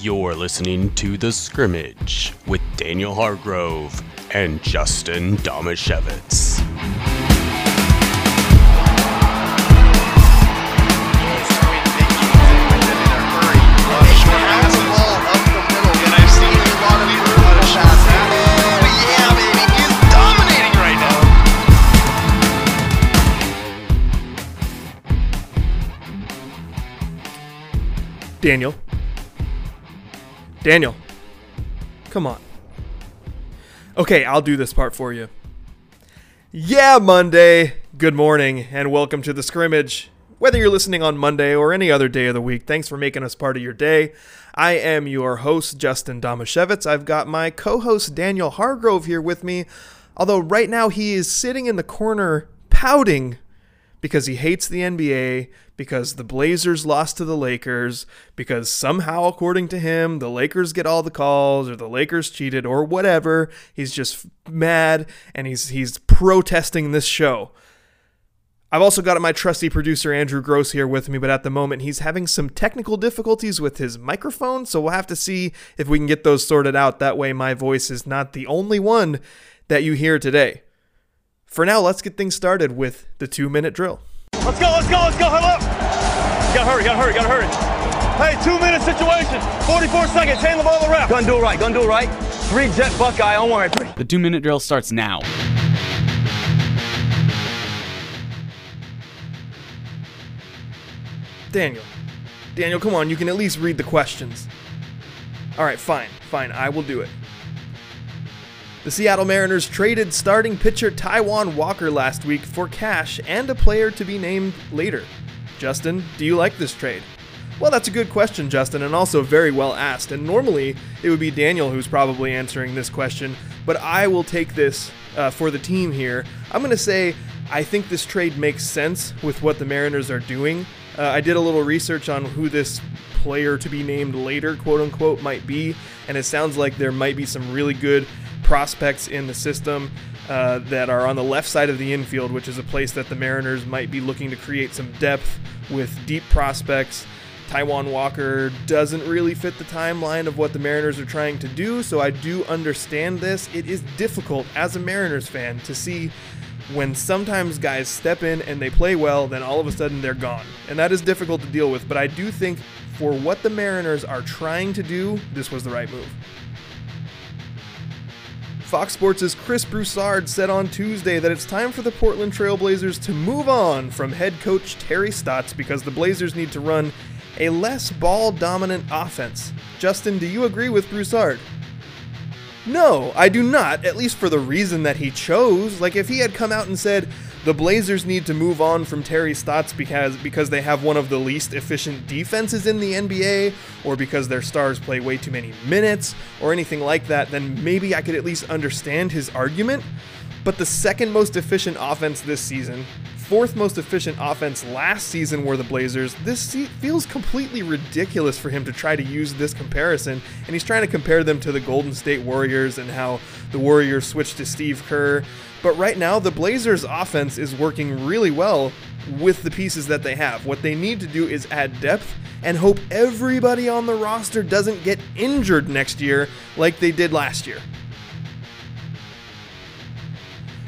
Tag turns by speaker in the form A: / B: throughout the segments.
A: You're listening to The Scrimmage with Daniel Hargrove and Justin Damasiewicz.
B: Daniel. Daniel. Come on. Okay, I'll do this part for you. Yeah, Monday. Good morning, and welcome to the scrimmage. Whether you're listening on Monday or any other day of the week, thanks for making us part of your day. I am your host, Justin Damasiewicz. I've got my co host, Daniel Hargrove, here with me, although right now he is sitting in the corner pouting because he hates the NBA, because the Blazers lost to the Lakers, because somehow, according to him, the Lakers get all the calls or the Lakers cheated or whatever. He's just mad and he's he's protesting this show. I've also got my trusty producer Andrew Gross here with me, but at the moment he's having some technical difficulties with his microphone, so we'll have to see if we can get those sorted out. That way, my voice is not the only one that you hear today. For now, let's get things started with the two minute drill.
C: Let's go, let's go, let's go, huddle up. Gotta hurry, gotta hurry, gotta hurry. Hey, two minute situation, 44 seconds, hand the ball to the ref.
D: Do right, gonna do right. Three jet Buckeye, don't worry.
E: The two minute drill starts now.
B: Daniel. Daniel, come on, you can at least read the questions. All right, fine, fine, I will do it. The Seattle Mariners traded starting pitcher Taijuan Walker last week for cash and a player to be named later. Justin, do you like this trade? Well, that's a good question, Justin, and also very well asked. And normally it would be Daniel who's probably answering this question, but I will take this uh, for the team here. I'm going to say I think this trade makes sense with what the Mariners are doing. Uh, I did a little research on who this player to be named later, quote unquote, might be, and it sounds like there might be some really good prospects in the system uh, that are on the left side of the infield, which is a place that the Mariners might be looking to create some depth with deep prospects. Taijuan Walker doesn't really fit the timeline of what the Mariners are trying to do, so I do understand this. It is difficult as a Mariners fan to see when sometimes guys step in and they play well, then all of a sudden they're gone. And that is difficult to deal with, but I do think for what the Mariners are trying to do, this was the right move. Fox Sports' Chris Broussard said on Tuesday that it's time for the Portland Trailblazers to move on from head coach Terry Stotts because the Blazers need to run a less ball dominant offense. Justin, do you agree with Broussard? No, I do not, at least for the reason that he chose. Like, if he had come out and said, the Blazers need to move on from Terry Stotts because because they have one of the least efficient defenses in the NBA or because their stars play way too many minutes or anything like that, then maybe I could at least understand his argument. But the second most efficient offense this season, fourth most efficient offense last season were the Blazers. This feels completely ridiculous for him to try to use this comparison, and he's trying to compare them to the Golden State Warriors and how the Warriors switched to Steve Kerr. But right now, the Blazers' offense is working really well with the pieces that they have. What they need to do is add depth and hope everybody on the roster doesn't get injured next year like they did last year.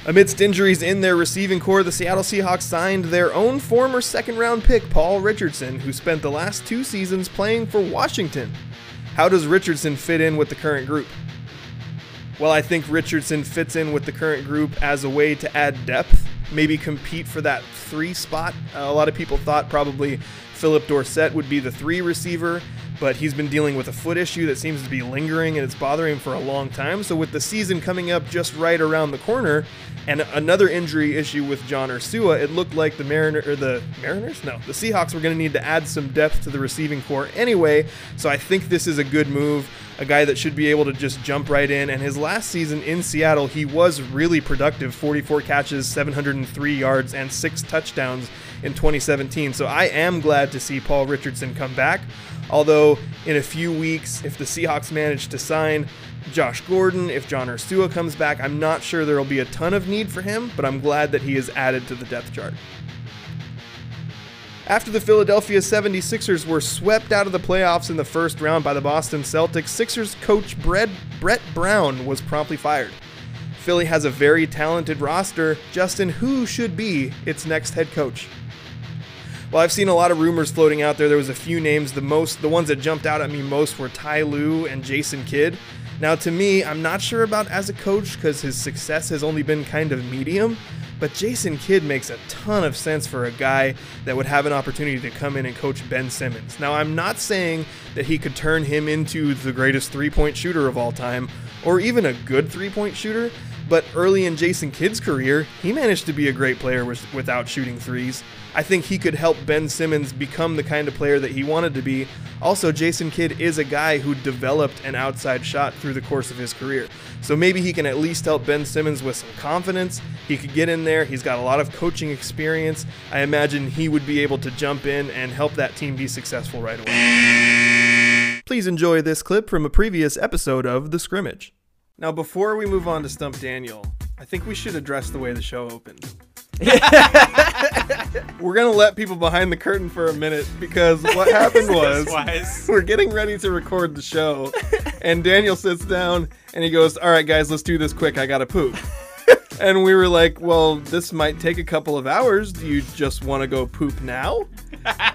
B: Amidst injuries in their receiving corps, the Seattle Seahawks signed their own former second round pick, Paul Richardson, who spent the last two seasons playing for Washington. How does Richardson fit in with the current group? Well, I think Richardson fits in with the current group as a way to add depth, maybe compete for that three spot. Uh, a lot of people thought probably Phillip Dorsett would be the three receiver, but he's been dealing with a foot issue that seems to be lingering and it's bothering him for a long time. So, with the season coming up just right around the corner and another injury issue with John Ursua, it looked like the Mariner or the Mariners, no, the Seahawks were going to need to add some depth to the receiving corps anyway. So, I think this is a good move a guy that should be able to just jump right in. And his last season in Seattle, he was really productive 44 catches, 703 yards, and six touchdowns in 2017. So I am glad to see Paul Richardson come back. Although, in a few weeks, if the Seahawks manage to sign Josh Gordon, if John Ursua comes back, I'm not sure there will be a ton of need for him, but I'm glad that he is added to the depth chart. After the Philadelphia 76ers were swept out of the playoffs in the first round by the Boston Celtics, Sixers coach Brett, Brett Brown was promptly fired. Philly has a very talented roster. Justin, who should be its next head coach? Well, I've seen a lot of rumors floating out there. There was a few names. The most, the ones that jumped out at me most were Ty Lue and Jason Kidd. Now, to me, I'm not sure about as a coach because his success has only been kind of medium. But Jason Kidd makes a ton of sense for a guy that would have an opportunity to come in and coach Ben Simmons. Now, I'm not saying that he could turn him into the greatest three point shooter of all time or even a good three point shooter, but early in Jason Kidd's career, he managed to be a great player without shooting threes. I think he could help Ben Simmons become the kind of player that he wanted to be. Also, Jason Kidd is a guy who developed an outside shot through the course of his career. So maybe he can at least help Ben Simmons with some confidence. He could get in there. He's got a lot of coaching experience. I imagine he would be able to jump in and help that team be successful right away. Please enjoy this clip from a previous episode of The Scrimmage. Now, before we move on to Stump Daniel, I think we should address the way the show opened. we're gonna let people behind the curtain for a minute because what happened was we're getting ready to record the show, and Daniel sits down and he goes, "All right, guys, let's do this quick. I gotta poop." and we were like, "Well, this might take a couple of hours. Do you just want to go poop now?"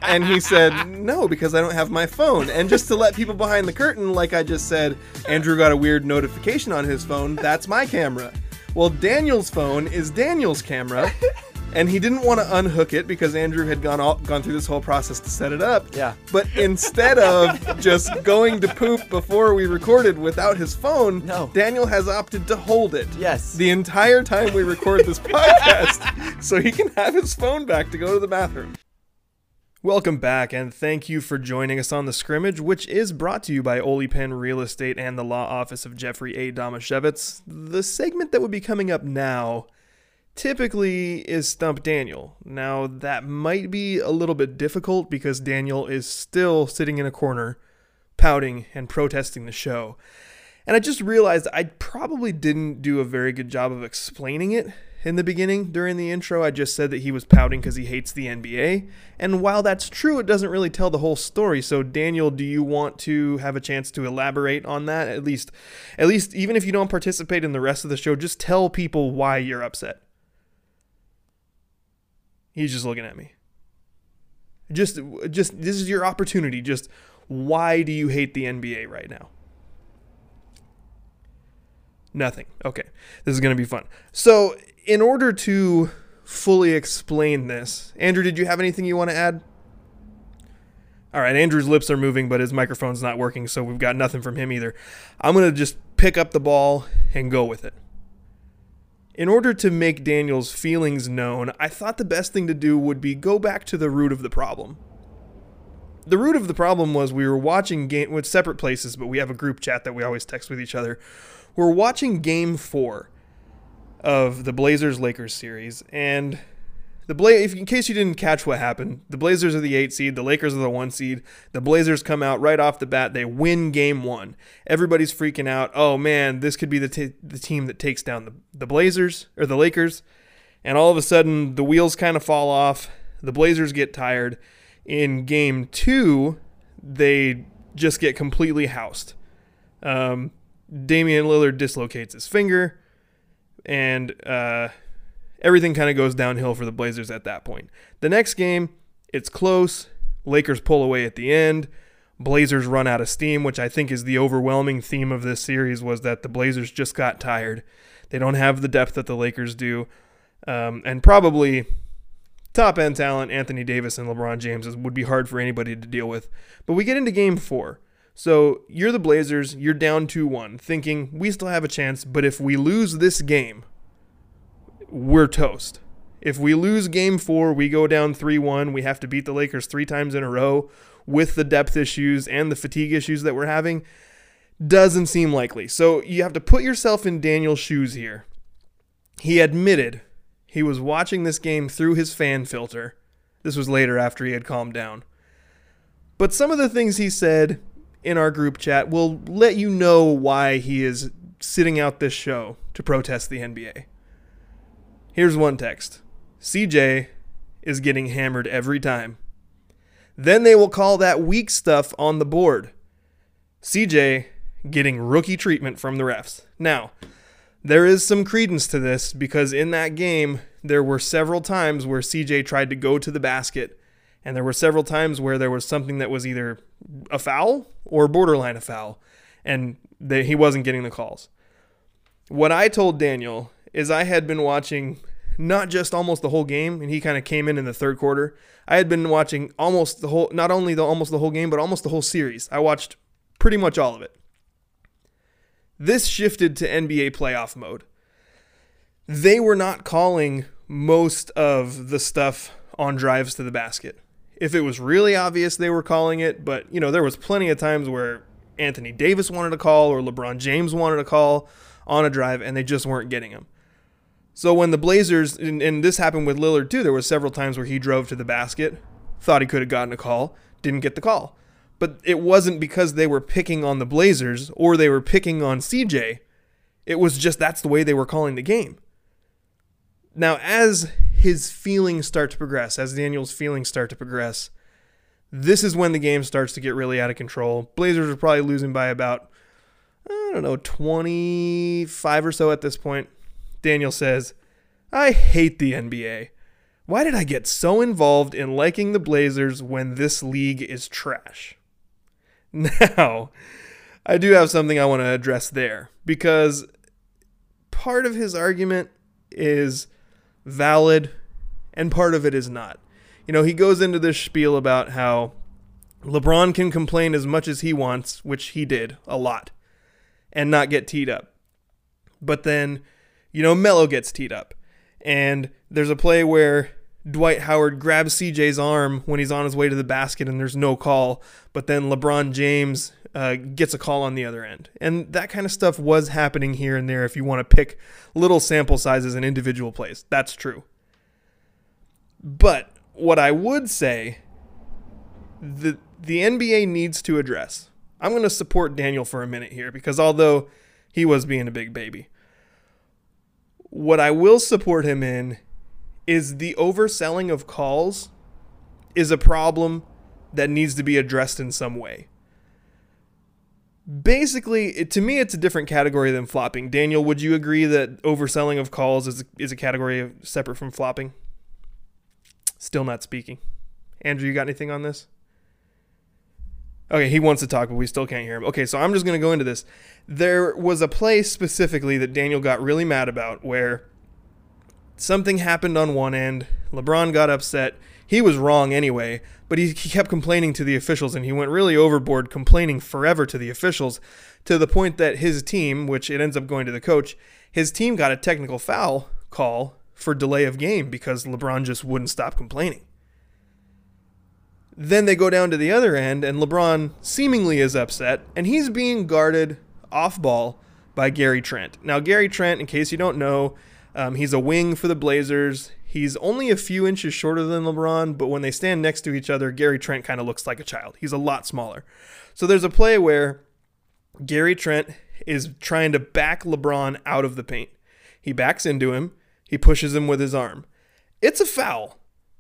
B: and he said, "No, because I don't have my phone." And just to let people behind the curtain, like I just said, Andrew got a weird notification on his phone. That's my camera. Well, Daniel's phone is Daniel's camera. and he didn't want to unhook it because Andrew had gone all, gone through this whole process to set it up.
E: Yeah.
B: But instead of just going to poop before we recorded without his phone,
E: no.
B: Daniel has opted to hold it.
E: Yes.
B: The entire time we record this podcast, so he can have his phone back to go to the bathroom. Welcome back, and thank you for joining us on the scrimmage, which is brought to you by Oly Pen Real Estate and the Law Office of Jeffrey A. Damasiewicz. The segment that would be coming up now typically is Stump Daniel. Now, that might be a little bit difficult because Daniel is still sitting in a corner, pouting and protesting the show. And I just realized I probably didn't do a very good job of explaining it in the beginning during the intro. I just said that he was pouting because he hates the NBA. And while that's true, it doesn't really tell the whole story. So Daniel, do you want to have a chance to elaborate on that? At least at least even if you don't participate in the rest of the show, just tell people why you're upset. He's just looking at me. Just just this is your opportunity. Just why do you hate the NBA right now? Nothing. Okay. This is going to be fun. So, in order to fully explain this, Andrew, did you have anything you want to add? All right, Andrew's lips are moving, but his microphone's not working, so we've got nothing from him either. I'm going to just pick up the ball and go with it. In order to make Daniel's feelings known, I thought the best thing to do would be go back to the root of the problem. The root of the problem was we were watching game with separate places, but we have a group chat that we always text with each other. We're watching game 4 of the Blazers Lakers series, and the Bla- if, in case you didn't catch what happened, the Blazers are the eight seed, the Lakers are the one seed. The Blazers come out right off the bat, they win game one. Everybody's freaking out. Oh man, this could be the t- the team that takes down the the Blazers or the Lakers. And all of a sudden, the wheels kind of fall off. The Blazers get tired. In game two, they just get completely housed. Um, Damian Lillard dislocates his finger and uh, everything kind of goes downhill for the Blazers at that point. The next game, it's close. Lakers pull away at the end. Blazers run out of steam, which I think is the overwhelming theme of this series was that the Blazers just got tired. They don't have the depth that the Lakers do. Um, and probably top end talent, Anthony Davis and LeBron James, would be hard for anybody to deal with. But we get into game four. So you're the Blazers, you're down 2 1, thinking we still have a chance, but if we lose this game, we're toast. If we lose game four, we go down 3 1. We have to beat the Lakers three times in a row with the depth issues and the fatigue issues that we're having. Doesn't seem likely. So you have to put yourself in Daniel's shoes here. He admitted he was watching this game through his fan filter. This was later after he had calmed down. But some of the things he said in our group chat will let you know why he is sitting out this show to protest the NBA. Here's one text CJ is getting hammered every time. Then they will call that weak stuff on the board. CJ getting rookie treatment from the refs. Now, there is some credence to this because in that game, there were several times where CJ tried to go to the basket, and there were several times where there was something that was either a foul or borderline a foul, and he wasn't getting the calls. What I told Daniel is I had been watching not just almost the whole game, and he kind of came in in the third quarter. I had been watching almost the whole, not only the almost the whole game, but almost the whole series. I watched pretty much all of it. This shifted to NBA playoff mode. They were not calling most of the stuff on drives to the basket. If it was really obvious, they were calling it, but you know, there was plenty of times where Anthony Davis wanted a call or LeBron James wanted a call on a drive and they just weren't getting them. So when the Blazers, and, and this happened with Lillard too, there was several times where he drove to the basket, thought he could have gotten a call, didn't get the call. But it wasn't because they were picking on the Blazers or they were picking on CJ. It was just that's the way they were calling the game. Now, as his feelings start to progress, as Daniel's feelings start to progress, this is when the game starts to get really out of control. Blazers are probably losing by about, I don't know, 25 or so at this point. Daniel says, I hate the NBA. Why did I get so involved in liking the Blazers when this league is trash? Now, I do have something I want to address there because part of his argument is valid and part of it is not. You know, he goes into this spiel about how LeBron can complain as much as he wants, which he did a lot, and not get teed up. But then, you know, Melo gets teed up. And there's a play where Dwight Howard grabs CJ's arm when he's on his way to the basket and there's no call, but then LeBron James uh, gets a call on the other end. And that kind of stuff was happening here and there if you want to pick little sample sizes and individual plays. That's true. But what I would say the the NBA needs to address. I'm going to support Daniel for a minute here because although he was being a big baby, what I will support him in is the overselling of calls is a problem that needs to be addressed in some way. Basically, it, to me, it's a different category than flopping. Daniel, would you agree that overselling of calls is, is a category separate from flopping? Still not speaking. Andrew, you got anything on this? Okay, he wants to talk, but we still can't hear him. Okay, so I'm just going to go into this. There was a play specifically that Daniel got really mad about where something happened on one end. LeBron got upset. He was wrong anyway, but he, he kept complaining to the officials and he went really overboard, complaining forever to the officials to the point that his team, which it ends up going to the coach, his team got a technical foul call for delay of game because LeBron just wouldn't stop complaining. Then they go down to the other end, and LeBron seemingly is upset, and he's being guarded off ball by Gary Trent. Now, Gary Trent, in case you don't know, um, he's a wing for the Blazers. He's only a few inches shorter than LeBron, but when they stand next to each other, Gary Trent kind of looks like a child. He's a lot smaller. So there's a play where Gary Trent is trying to back LeBron out of the paint. He backs into him, he pushes him with his arm. It's a foul,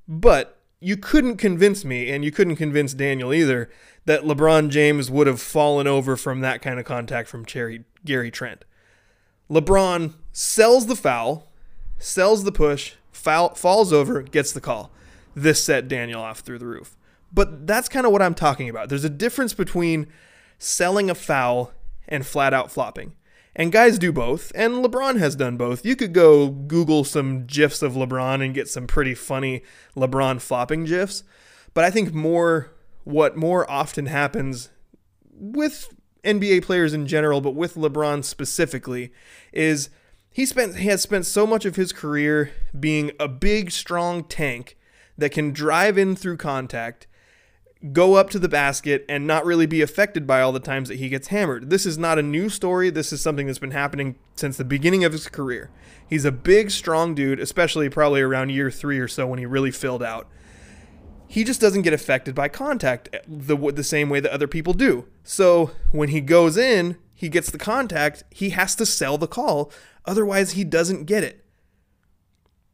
B: but you couldn't convince me, and you couldn't convince Daniel either, that LeBron James would have fallen over from that kind of contact from Cherry, Gary Trent. LeBron sells the foul, sells the push, foul, falls over, gets the call. This set Daniel off through the roof. But that's kind of what I'm talking about. There's a difference between selling a foul and flat out flopping. And guys do both, and LeBron has done both. You could go Google some GIFs of LeBron and get some pretty funny LeBron flopping GIFs. But I think more what more often happens with NBA players in general, but with LeBron specifically, is he spent he has spent so much of his career being a big, strong tank that can drive in through contact, go up to the basket, and not really be affected by all the times that he gets hammered. This is not a new story. This is something that's been happening since the beginning of his career. He's a big, strong dude, especially probably around year three or so when he really filled out he just doesn't get affected by contact the the same way that other people do. So when he goes in, he gets the contact, he has to sell the call, otherwise he doesn't get it.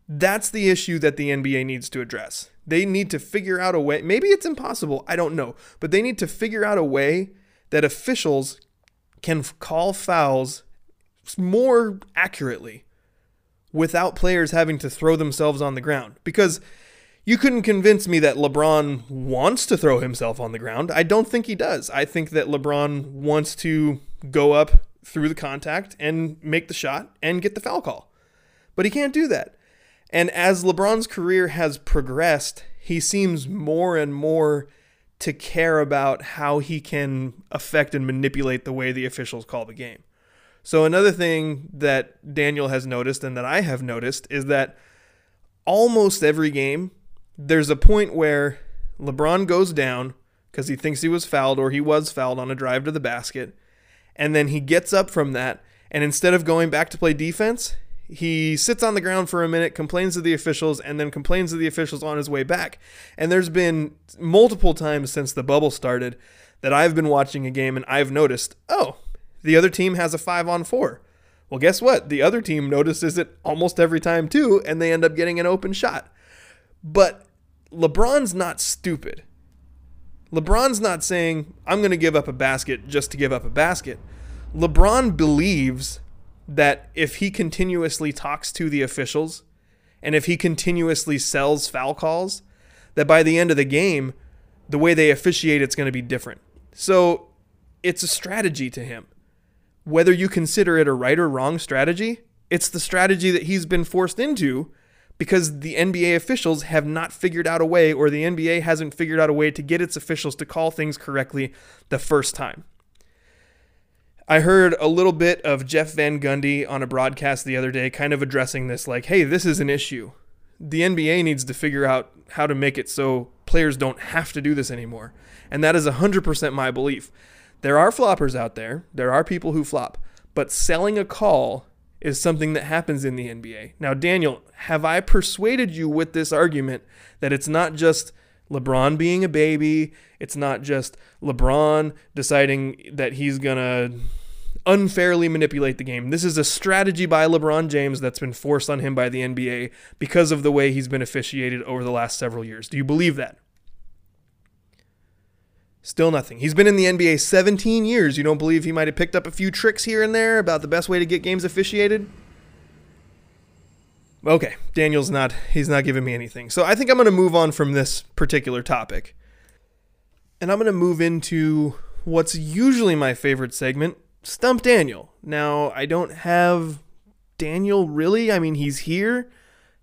B: That's the issue that the NBA needs to address. They need to figure out a way. Maybe it's impossible. I don't know. But they need to figure out a way that officials can call fouls more accurately without players having to throw themselves on the ground. Because you couldn't convince me that LeBron wants to throw himself on the ground. I don't think he does. I think that LeBron wants to go up through the contact and make the shot and get the foul call. But he can't do that. And as LeBron's career has progressed, he seems more and more to care about how he can affect and manipulate the way the officials call the game. So, another thing that Daniel has noticed and that I have noticed is that almost every game, there's a point where LeBron goes down because he thinks he was fouled or he was fouled on a drive to the basket. And then he gets up from that. And instead of going back to play defense, he sits on the ground for a minute, complains to the officials, and then complains to the officials on his way back. And there's been multiple times since the bubble started that I've been watching a game and I've noticed, oh, the other team has a five on four. Well, guess what? The other team notices it almost every time too, and they end up getting an open shot. But LeBron's not stupid. LeBron's not saying, I'm going to give up a basket just to give up a basket. LeBron believes that if he continuously talks to the officials and if he continuously sells foul calls, that by the end of the game, the way they officiate it's going to be different. So it's a strategy to him. Whether you consider it a right or wrong strategy, it's the strategy that he's been forced into because the NBA officials have not figured out a way, or the NBA hasn't figured out a way to get its officials to call things correctly the first time. I heard a little bit of Jeff Van Gundy on a broadcast the other day, kind of addressing this like, hey, this is an issue. The NBA needs to figure out how to make it so players don't have to do this anymore. And that is 100% my belief. There are floppers out there, there are people who flop, but selling a call is something that happens in the NBA. Now, Daniel, have I persuaded you with this argument that it's not just LeBron being a baby. It's not just LeBron deciding that he's going to unfairly manipulate the game. This is a strategy by LeBron James that's been forced on him by the NBA because of the way he's been officiated over the last several years. Do you believe that? Still nothing. He's been in the NBA 17 years. You don't believe he might have picked up a few tricks here and there about the best way to get games officiated? Okay, Daniel's not he's not giving me anything. So I think I'm going to move on from this particular topic. And I'm going to move into what's usually my favorite segment, Stump Daniel. Now, I don't have Daniel really. I mean, he's here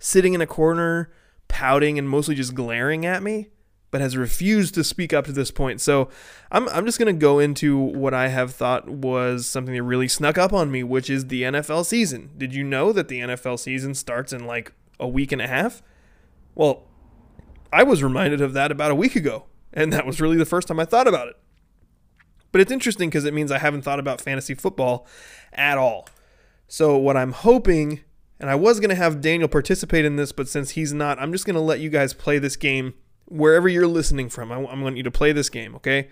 B: sitting in a corner pouting and mostly just glaring at me but has refused to speak up to this point. So I'm, I'm just going to go into what I have thought was something that really snuck up on me, which is the NFL season. Did you know that the NFL season starts in like a week and a half? Well, I was reminded of that about a week ago, and that was really the first time I thought about it. But it's interesting because it means I haven't thought about fantasy football at all. So, what I'm hoping, and I was going to have Daniel participate in this, but since he's not, I'm just going to let you guys play this game wherever you're listening from, I, am want you to play this game, okay?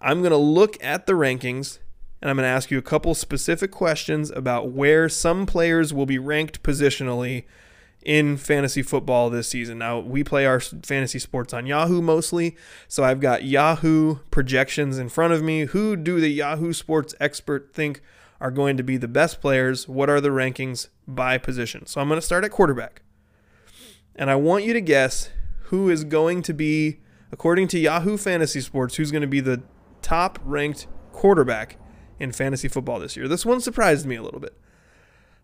B: I'm going to look at the rankings and I'm going to ask you a couple specific questions about where some players will be ranked positionally in fantasy football this season. Now, we play our fantasy sports on Yahoo mostly, so I've got Yahoo projections in front of me. Who do the Yahoo Sports expert think are going to be the best players? What are the rankings by position? So I'm going to start at quarterback. And I want you to guess who is going to be, according to Yahoo Fantasy Sports, who's going to be the top ranked quarterback in fantasy football this year. This one surprised me a little bit.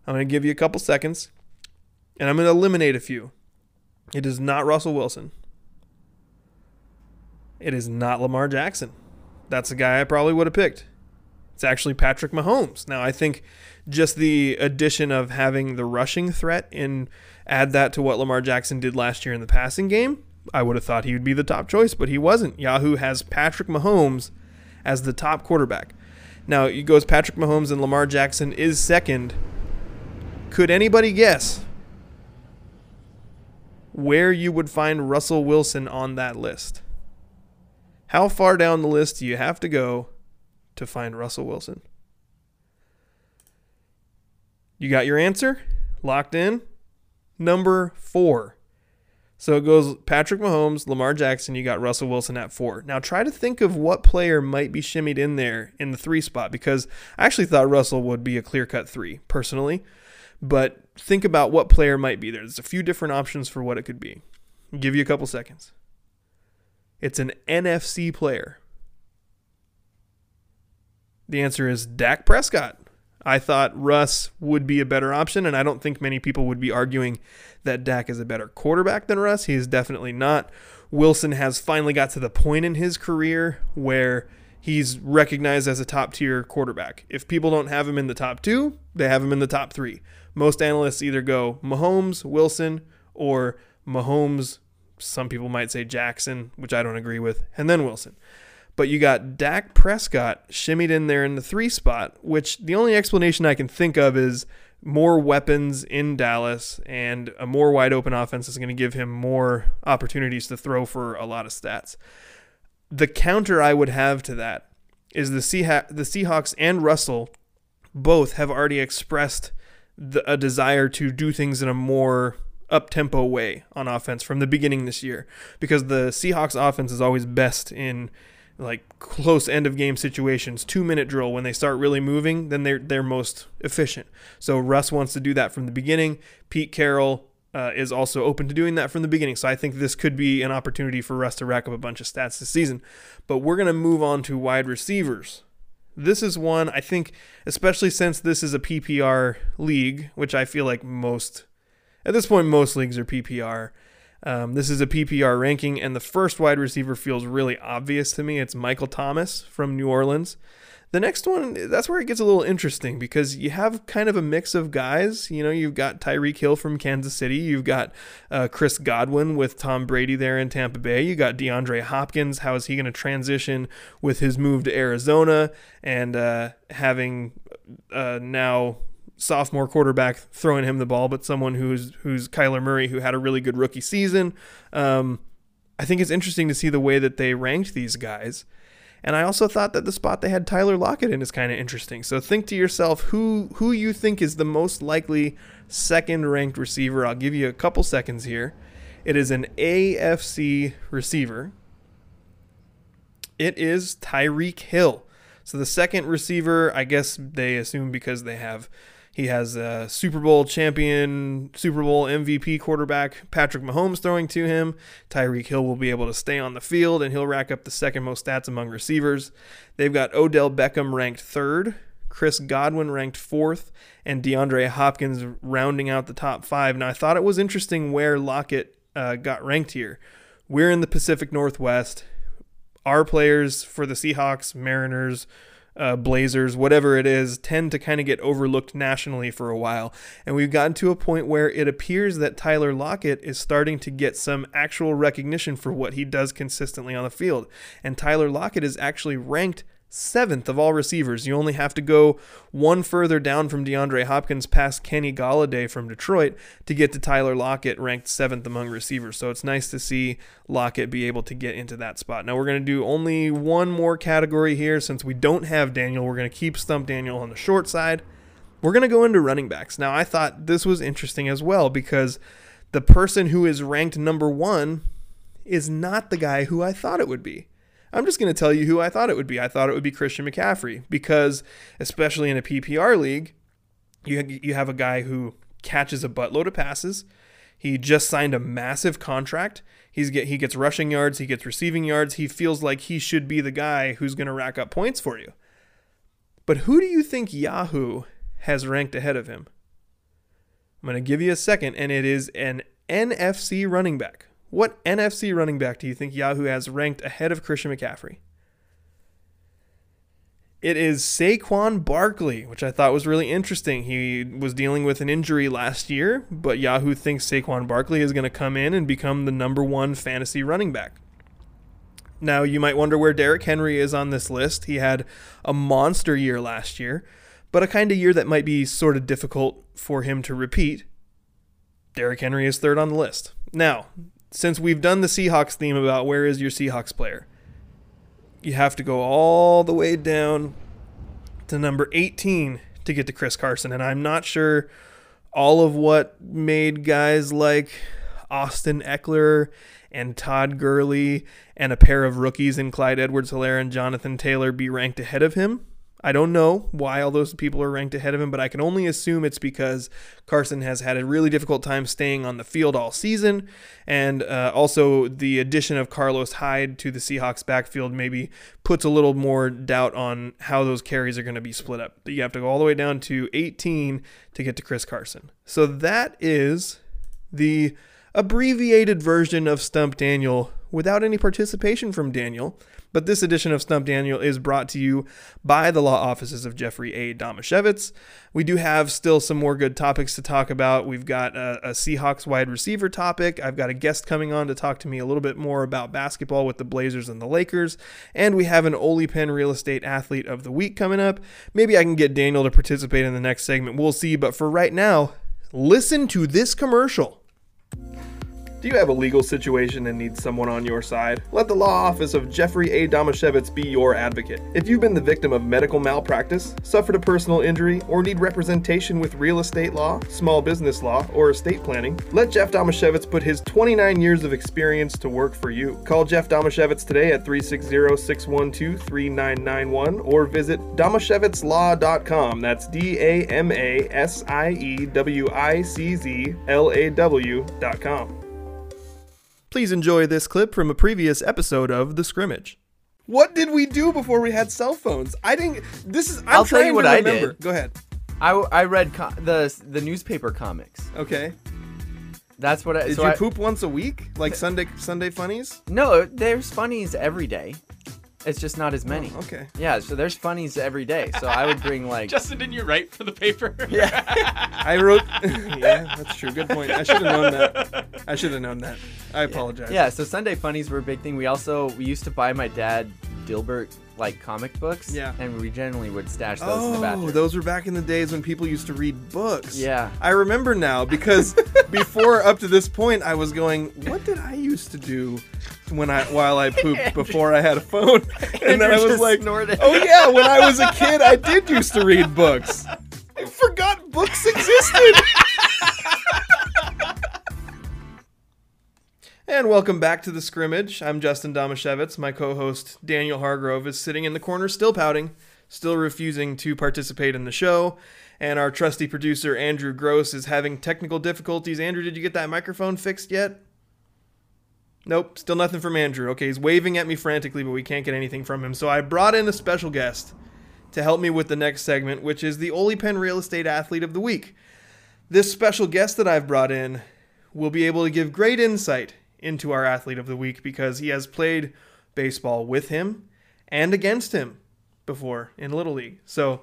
B: I'm going to give you a couple seconds and I'm going to eliminate a few. It is not Russell Wilson. It is not Lamar Jackson. That's a guy I probably would have picked. It's actually Patrick Mahomes. Now, I think just the addition of having the rushing threat and add that to what Lamar Jackson did last year in the passing game, I would have thought he would be the top choice, but he wasn't. Yahoo has Patrick Mahomes as the top quarterback. Now, it goes Patrick Mahomes and Lamar Jackson is second. Could anybody guess where you would find Russell Wilson on that list? How far down the list do you have to go to find Russell Wilson? You got your answer? Locked in? Number four. So it goes Patrick Mahomes, Lamar Jackson, you got Russell Wilson at four. Now try to think of what player might be shimmied in there in the three spot because I actually thought Russell would be a clear cut three personally. But think about what player might be there. There's a few different options for what it could be. I'll give you a couple seconds. It's an NFC player. The answer is Dak Prescott. I thought Russ would be a better option, and I don't think many people would be arguing that Dak is a better quarterback than Russ. He is definitely not. Wilson has finally got to the point in his career where he's recognized as a top tier quarterback. If people don't have him in the top two, they have him in the top three. Most analysts either go Mahomes, Wilson, or Mahomes, some people might say Jackson, which I don't agree with, and then Wilson. But you got Dak Prescott shimmied in there in the three spot, which the only explanation I can think of is more weapons in Dallas and a more wide open offense is going to give him more opportunities to throw for a lot of stats. The counter I would have to that is the Seah- the Seahawks and Russell both have already expressed the, a desire to do things in a more up tempo way on offense from the beginning this year because the Seahawks offense is always best in like close end of game situations, two minute drill when they start really moving, then they're they're most efficient. So Russ wants to do that from the beginning. Pete Carroll uh, is also open to doing that from the beginning. So I think this could be an opportunity for Russ to rack up a bunch of stats this season. But we're gonna move on to wide receivers. This is one I think, especially since this is a PPR league, which I feel like most at this point most leagues are PPR. Um, this is a PPR ranking, and the first wide receiver feels really obvious to me. It's Michael Thomas from New Orleans. The next one, that's where it gets a little interesting because you have kind of a mix of guys. You know, you've got Tyreek Hill from Kansas City. You've got uh, Chris Godwin with Tom Brady there in Tampa Bay. You got DeAndre Hopkins. How is he going to transition with his move to Arizona and uh, having uh, now sophomore quarterback throwing him the ball, but someone who's who's Kyler Murray, who had a really good rookie season. Um, I think it's interesting to see the way that they ranked these guys. And I also thought that the spot they had Tyler Lockett in is kind of interesting. So think to yourself who who you think is the most likely second ranked receiver. I'll give you a couple seconds here. It is an AFC receiver. It is Tyreek Hill. So the second receiver, I guess they assume because they have he has a Super Bowl champion, Super Bowl MVP quarterback Patrick Mahomes throwing to him. Tyreek Hill will be able to stay on the field and he'll rack up the second most stats among receivers. They've got Odell Beckham ranked third, Chris Godwin ranked fourth, and DeAndre Hopkins rounding out the top five. Now, I thought it was interesting where Lockett uh, got ranked here. We're in the Pacific Northwest. Our players for the Seahawks, Mariners, uh, Blazers, whatever it is, tend to kind of get overlooked nationally for a while. And we've gotten to a point where it appears that Tyler Lockett is starting to get some actual recognition for what he does consistently on the field. And Tyler Lockett is actually ranked seventh of all receivers. You only have to go one further down from DeAndre Hopkins past Kenny Golladay from Detroit to get to Tyler Lockett, ranked seventh among receivers. So it's nice to see Lockett be able to get into that spot. Now we're going to do only one more category here since we don't have Daniel. We're going to keep Stump Daniel on the short side. We're going to go into running backs. Now I thought this was interesting as well because the person who is ranked number one is not the guy who I thought it would be. I'm just going to tell you who I thought it would be. I thought it would be Christian McCaffrey because, especially in a PPR league, you you have a guy who catches a buttload of passes. He just signed a massive contract. He's get he gets rushing yards, he gets receiving yards. He feels like he should be the guy who's going to rack up points for you. But who do you think Yahoo has ranked ahead of him? I'm going to give you a second, and it is an NFC running back. What NFC running back do you think Yahoo has ranked ahead of Christian McCaffrey? It is Saquon Barkley, which I thought was really interesting. He was dealing with an injury last year, but Yahoo thinks Saquon Barkley is going to come in and become the number one fantasy running back. Now, you might wonder where Derrick Henry is on this list. He had a monster year last year, but a kind of year that might be sort of difficult for him to repeat. Derrick Henry is third on the list. Now, since we've done the Seahawks theme about where is your Seahawks player, you have to go all the way down to number 18 to get to Chris Carson. And I'm not sure all of what made guys like Austin Ekeler and Todd Gurley and a pair of rookies in Clyde Edwards Helaire and Jonathan Taylor be ranked ahead of him. I don't know why all those people are ranked ahead of him, but I can only assume it's because Carson has had a really difficult time staying on the field all season. And uh, also, the addition of Carlos Hyde to the Seahawks backfield maybe puts a little more doubt on how those carries are going to be split up. But You have to go all the way down to 18 to get to Chris Carson. So that is the abbreviated version of Stump Daniel without any participation from Daniel. But this edition of Stump Daniel is brought to you by the law offices of Jeffrey A. Damasiewicz. We do have still some more good topics to talk about. We've got a, a, Seahawks wide receiver topic. I've got a guest coming on to talk to me a little bit more about basketball with the Blazers and the Lakers. And we have an Oly Pen Real Estate Athlete of the Week coming up. Maybe I can get Daniel to participate in the next segment. We'll see. But for right now, listen to this commercial. Do you have a legal situation and need someone on your side? Let the law office of Jeffrey A. Damasiewicz be your advocate. If you've been the victim of medical malpractice, suffered a personal injury, or need representation with real estate law, small business law, or estate planning, let Jeff Damasiewicz put his 29 years of experience to work for you. Call Jeff Damasiewicz today at 360-612-3991 or visit damasiewiczlaw.com. That's D-A-M-A-S-I-E-W-I-C-Z-L-A-W.com. Please enjoy this clip from a previous episode of The Scrimmage. What did we do before we had cell phones? I didn't. This is. I'm
E: I'll tell
B: trying
E: you what
B: to
E: I
B: remember.
E: did.
B: Go ahead.
E: I, I read co- the the newspaper comics.
B: Okay.
E: That's what I.
B: Did
E: so
B: you
E: I-
B: poop once a week, like Sunday Sunday funnies?
E: No, there's funnies every day. It's just not as many.
B: Oh, okay.
E: Yeah, so there's funnies every day. So I would bring like.
A: Justin, didn't you write for the paper? Yeah.
B: I wrote. yeah, that's true. Good point. I should have known that. I should have known that. I apologize.
E: yeah, so Sunday funnies were a big thing. We also we used to buy my dad Dilbert like comic books.
B: Yeah.
E: And we generally would stash those in the
B: Oh,
E: bathroom.
B: those were back in the days when people used to read books.
E: Yeah.
B: I remember now because before up to this point I was going, what did I used to do when I while I pooped before I had a phone? And then I was like,
E: snorted.
B: oh yeah, when I was a kid I did used to read books. I forgot books existed. And welcome back to the scrimmage. I'm Justin Damasiewicz. My co-host Daniel Hargrove is sitting in the corner, still pouting, still refusing to participate in the show. And our trusty producer Andrew Gross is having technical difficulties. Andrew, did you get that microphone fixed yet? Nope, still nothing from Andrew. Okay, he's waving at me frantically, but we can't get anything from him. So I brought in a special guest to help me with the next segment, which is the Oly Pen Real Estate Athlete of the Week. This special guest that I've brought in will be able to give great insight into our athlete of the week because he has played baseball with him and against him before in Little League. So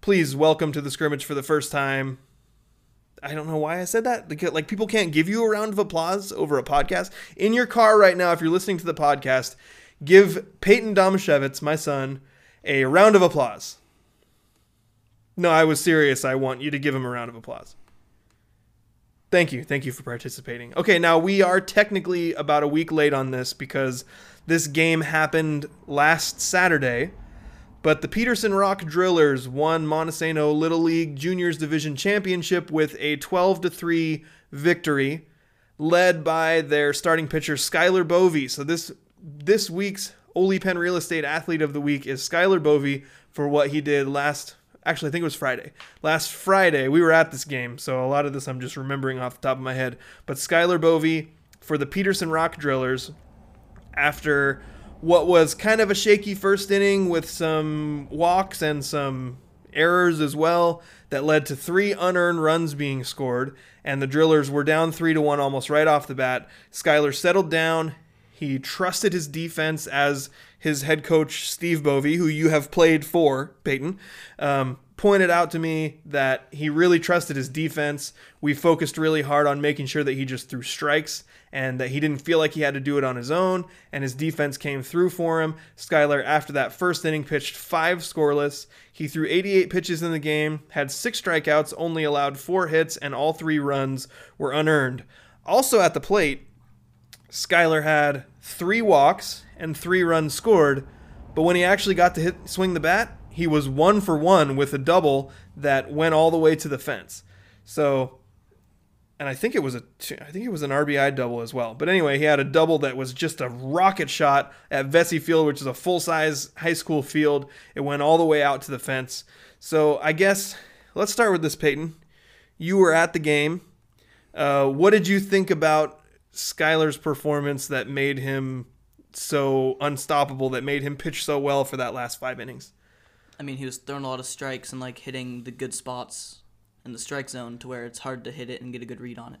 B: please welcome to the scrimmage for the first time. I don't know why I said that. Like, like people can't give you a round of applause over a podcast. In your car right now, if you're listening to the podcast, give Peyton Damasiewicz, my son, a round of applause. No, I was serious. I want you to give him a round of applause. Thank you. Thank you for participating. Okay, now we are technically about a week late on this because this game happened last Saturday, but the Peterson Rock Drillers won Montesano Little League Juniors Division Championship with a 12 to 3 victory led by their starting pitcher Skylar Bove. So this this week's Oly Pen Real Estate Athlete of the Week is Skylar Bove for what he did last actually I think it was Friday. Last Friday we were at this game, so a lot of this I'm just remembering off the top of my head. But Skylar Bove for the Peterson Rock Drillers after what was kind of a shaky first inning with some walks and some errors as well that led to three unearned runs being scored and the drillers were down three to one almost right off the bat skylar settled down he trusted his defense as his head coach steve bove who you have played for peyton um, pointed out to me that he really trusted his defense we focused really hard on making sure that he just threw strikes and that he didn't feel like he had to do it on his own, and his defense came through for him. Skylar, after that first inning, pitched five scoreless. He threw 88 pitches in the game, had six strikeouts, only allowed four hits, and all three runs were unearned. Also at the plate, Skylar had three walks and three runs scored, but when he actually got to hit swing the bat, he was one for one with a double that went all the way to the fence. So and I think it was a I think it was an RBI double as well. But anyway, he had a double that was just a rocket shot at Vesey Field, which is a full size high school field. It went all the way out to the fence. So I guess let's start with this, Peyton. You were at the game. Uh, what did you think about Skylar's performance that made him so unstoppable, that made him pitch so well for that last five innings?
F: I mean, he was throwing a lot of strikes and like hitting the good spots in the strike zone to where it's hard to hit it and get a good read on it.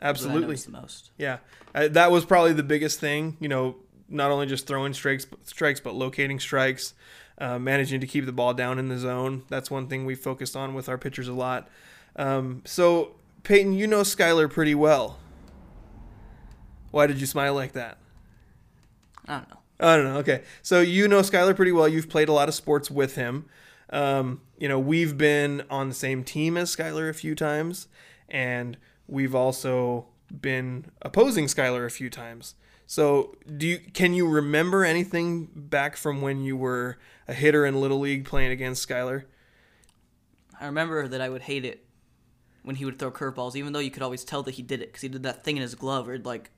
F: I
B: Absolutely.
F: the most.
B: Yeah, uh, that was probably the biggest thing. You know, not only just throwing strikes, strikes, but locating strikes, uh, managing to keep the ball down in the zone. That's one thing we focused on with our pitchers a lot. Um, so, Peyton, you know Skylar pretty well. Why did you smile like that?
F: I don't know.
B: I don't know. Okay, so you know Skylar pretty well. You've played a lot of sports with him. Um, you know, we've been on the same team as Skylar a few times, and we've also been opposing Skylar a few times. So, do you can you remember anything back from when you were a hitter in little league playing against Skylar?
F: I remember that I would hate it when he would throw curveballs, even though you could always tell that he did it because he did that thing in his glove he'd like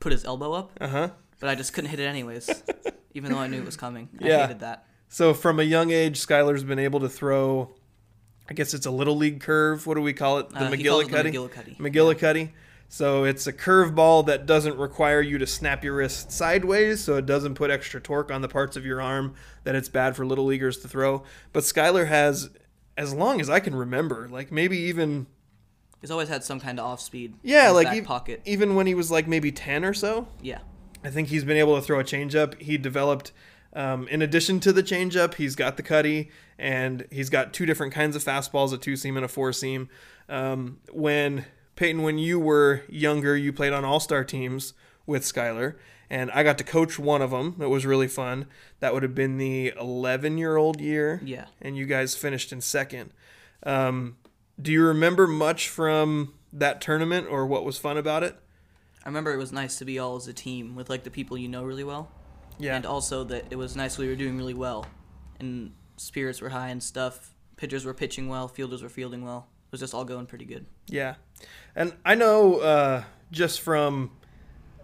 F: put his elbow up.
B: Uh huh.
F: But I just couldn't hit it anyways, even though I knew it was coming. I hated that.
B: So from a young age, Skylar's been able to throw. I guess it's a little league curve. What do we call it? The
F: Uh, he calls it the
B: McGillicuddy.
F: McGillicuddy.
B: McGillicuddy. So it's a curveball that doesn't require you to snap your wrist sideways, so it doesn't put extra torque on the parts of your arm that it's bad for little leaguers to throw. But Skylar has, as long as I can remember, like maybe even
F: He's always had some kind of off speed.
B: yeah, like ev-
F: pocket.
B: even when he was like maybe ten or so,
F: Yeah.
B: I think he's been able to throw a changeup. He developed, um, in addition to the changeup, he's got the cutty, and he's got two different kinds of fastballs: a two seam and a four seam. Um, when Peyton, when you were younger, you played on all star teams with Skylar, and I got to coach one of them. It was really fun. That would have been the 11 year old year.
F: Yeah.
B: And you guys finished in second. Um, do you remember much from that tournament or what was fun about it?
F: I remember it was nice to be all as a team with like the people you know really well.
B: Yeah.
F: And also that it was nice we were doing really well, and spirits were high and stuff. Pitchers were pitching well, fielders were fielding well. It was just all going pretty good.
B: Yeah. And I know uh, just from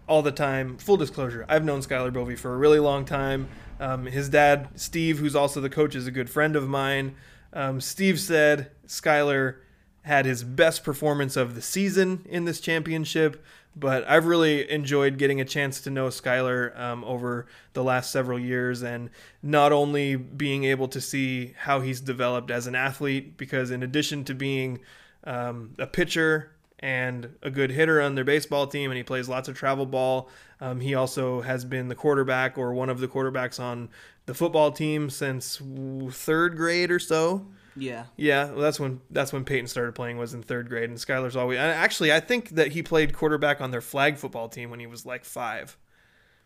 B: all the time, full disclosure, I've known Skylar Bove for a really long time. Um, his dad, Steve, who's also the coach, is a good friend of mine. Um, Steve said Skylar had his best performance of the season in this championship, but I've really enjoyed getting a chance to know Skylar um, over the last several years and not only being able to see how he's developed as an athlete, because in addition to being um, a pitcher and a good hitter on their baseball team, and he plays lots of travel ball. Um, he also has been the quarterback or one of the quarterbacks on the football team since third grade or so.
F: Yeah.
B: Yeah, well, that's when that's when Peyton started playing was in third grade, and Skylar's always and actually I think that he played quarterback on their flag football team when he was like five,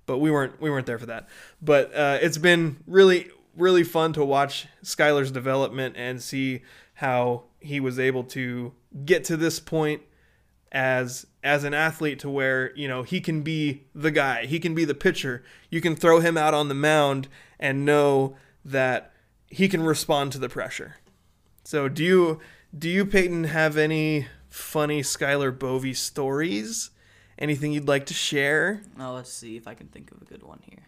B: but we weren't we weren't there for that. But uh, it's been really really fun to watch Skylar's development and see how he was able to get to this point as as an athlete to where you know he can be the guy he can be the pitcher you can throw him out on the mound and know that he can respond to the pressure so do you do you Peyton have any funny Skylar Bove stories? Anything you'd like to share?
F: Oh, let's see if I can think of a good one here.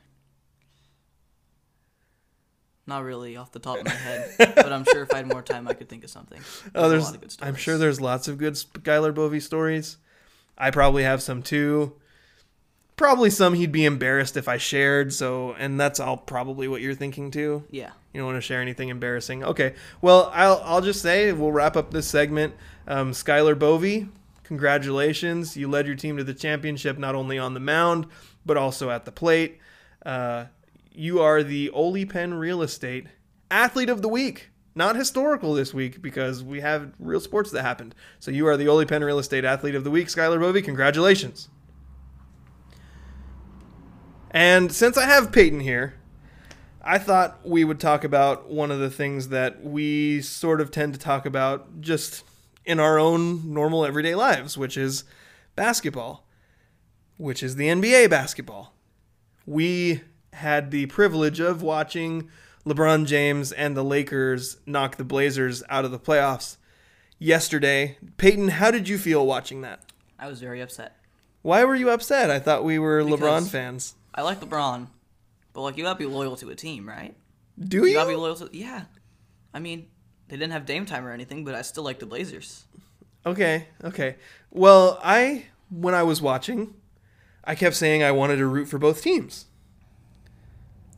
F: Not really off the top of my head, but I'm sure if I had more time, I could think of something.
B: oh there's
F: of good
B: I'm sure there's lots of good Skylar Bove stories. I probably have some too probably some he'd be embarrassed if I shared so and that's all probably what you're thinking too
F: Yeah.
B: You don't want to share anything embarrassing. Okay. Well, I'll, I'll just say we'll wrap up this segment. Um, Skylar Bove, congratulations. You led your team to the championship not only on the mound, but also at the plate. Uh, you are the Oly Pen Real Estate Athlete of the Week. Not historical this week because we have real sports that happened. So you are the Oly Pen Real Estate Athlete of the Week, Skylar Bove. Congratulations. And since I have Peyton here, I thought we would talk about one of the things that we sort of tend to talk about just in our own normal everyday lives, which is basketball, which is the NBA basketball. We had the privilege of watching LeBron James and the Lakers knock the Blazers out of the playoffs yesterday. Peyton, how did you feel watching that?
F: I was very upset.
B: Why were you upset? I thought we were LeBron fans.
F: I like LeBron, but like you gotta be loyal to a team, right?
B: Do
F: You
B: you?
F: gotta be loyal to. Yeah. I mean, they didn't have Dame time or anything, but I still like the Blazers.
B: Okay, okay. Well, I when I was watching, I kept saying I wanted to root for both teams.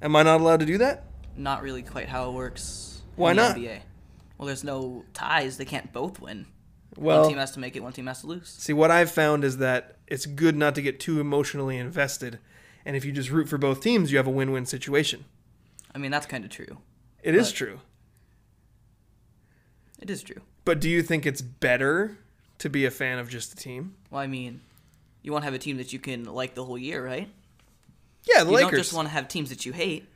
B: Am I not allowed to do that?
F: Not really quite how it works. in
B: Why
F: the
B: not?
F: NBA. Well, there's no ties. They can't both win.
B: Well,
F: one team has to make it. One team has to lose.
B: see what I've found is that it's good not to get too emotionally invested, and if you just root for both teams, you have a win-win situation.
F: I mean, that's kind of true.
B: It is true.
F: It is true.
B: But do you think it's better to be a fan of just a team?
F: Well, I mean, you want to have a team that you can like the whole year, right?
B: Yeah, the Lakers.
F: you
B: Lakers.
F: don't just want to have teams that you hate.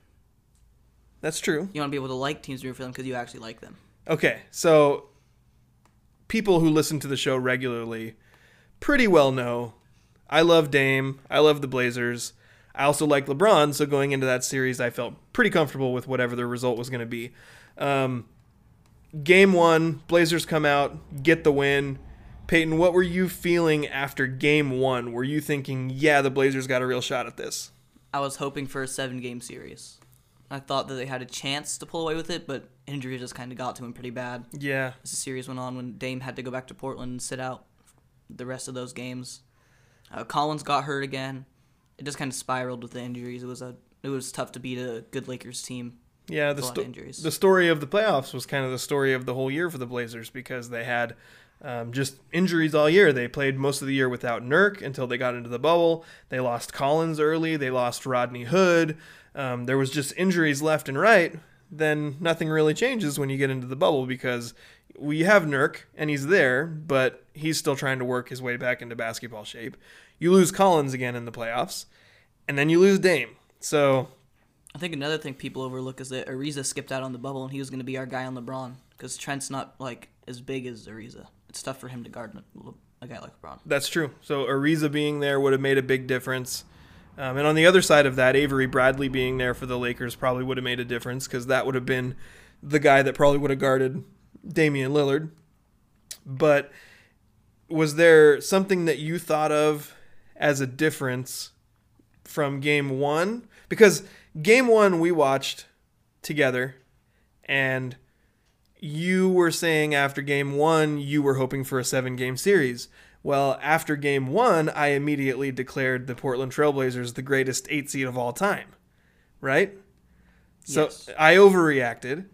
B: That's true.
F: You want to be able to like teams root for them because you actually like them.
B: Okay, so people who listen to the show regularly pretty well know I love Dame. I love the Blazers. I also like LeBron, so going into that series, I felt pretty comfortable with whatever the result was going to be. Um, game one, Blazers come out, get the win. Peyton, what were you feeling after game one? Were you thinking, yeah, the Blazers got a real shot at this?
F: I was hoping for a seven game series. I thought that they had a chance to pull away with it, but injury just kind of got to him pretty bad
B: Yeah.
F: as the series went on when Dame had to go back to Portland and sit out the rest of those games. Uh, Collins got hurt again. It just kind of spiraled with the injuries. It was a it was tough to beat a good Lakers team.
B: Yeah, the,
F: a lot of
B: sto-
F: injuries.
B: the story of the playoffs was kind of the story of the whole year for the Blazers because they had um, just injuries all year. They played most of the year without Nurk until they got into the bubble. They lost Collins early. They lost Rodney Hood. Um, there was just injuries left and right. Then nothing really changes when you get into the bubble because we have Nurk and he's there, but he's still trying to work his way back into basketball shape. You lose Collins again in the playoffs, and then you lose Dame. So
F: I think another thing people overlook is that Ariza skipped out on the bubble and he was going to be our guy on LeBron because Trent's not like as big as Ariza. It's tough for him to guard a, guy like LeBron.
B: That's true. So Ariza being there would have made a big difference. Um, and on the other side of that, Avery Bradley being there for the Lakers probably would have made a difference because that would have been the guy that probably would have guarded Damian Lillard. But was there something that you thought of as a difference from game one? Because game one we watched together, and you were saying after game one you were hoping for a seven game series. Well, after game one, I immediately declared the Portland Trailblazers the greatest eight seed of all time. Right? So
F: Yes.
B: I overreacted.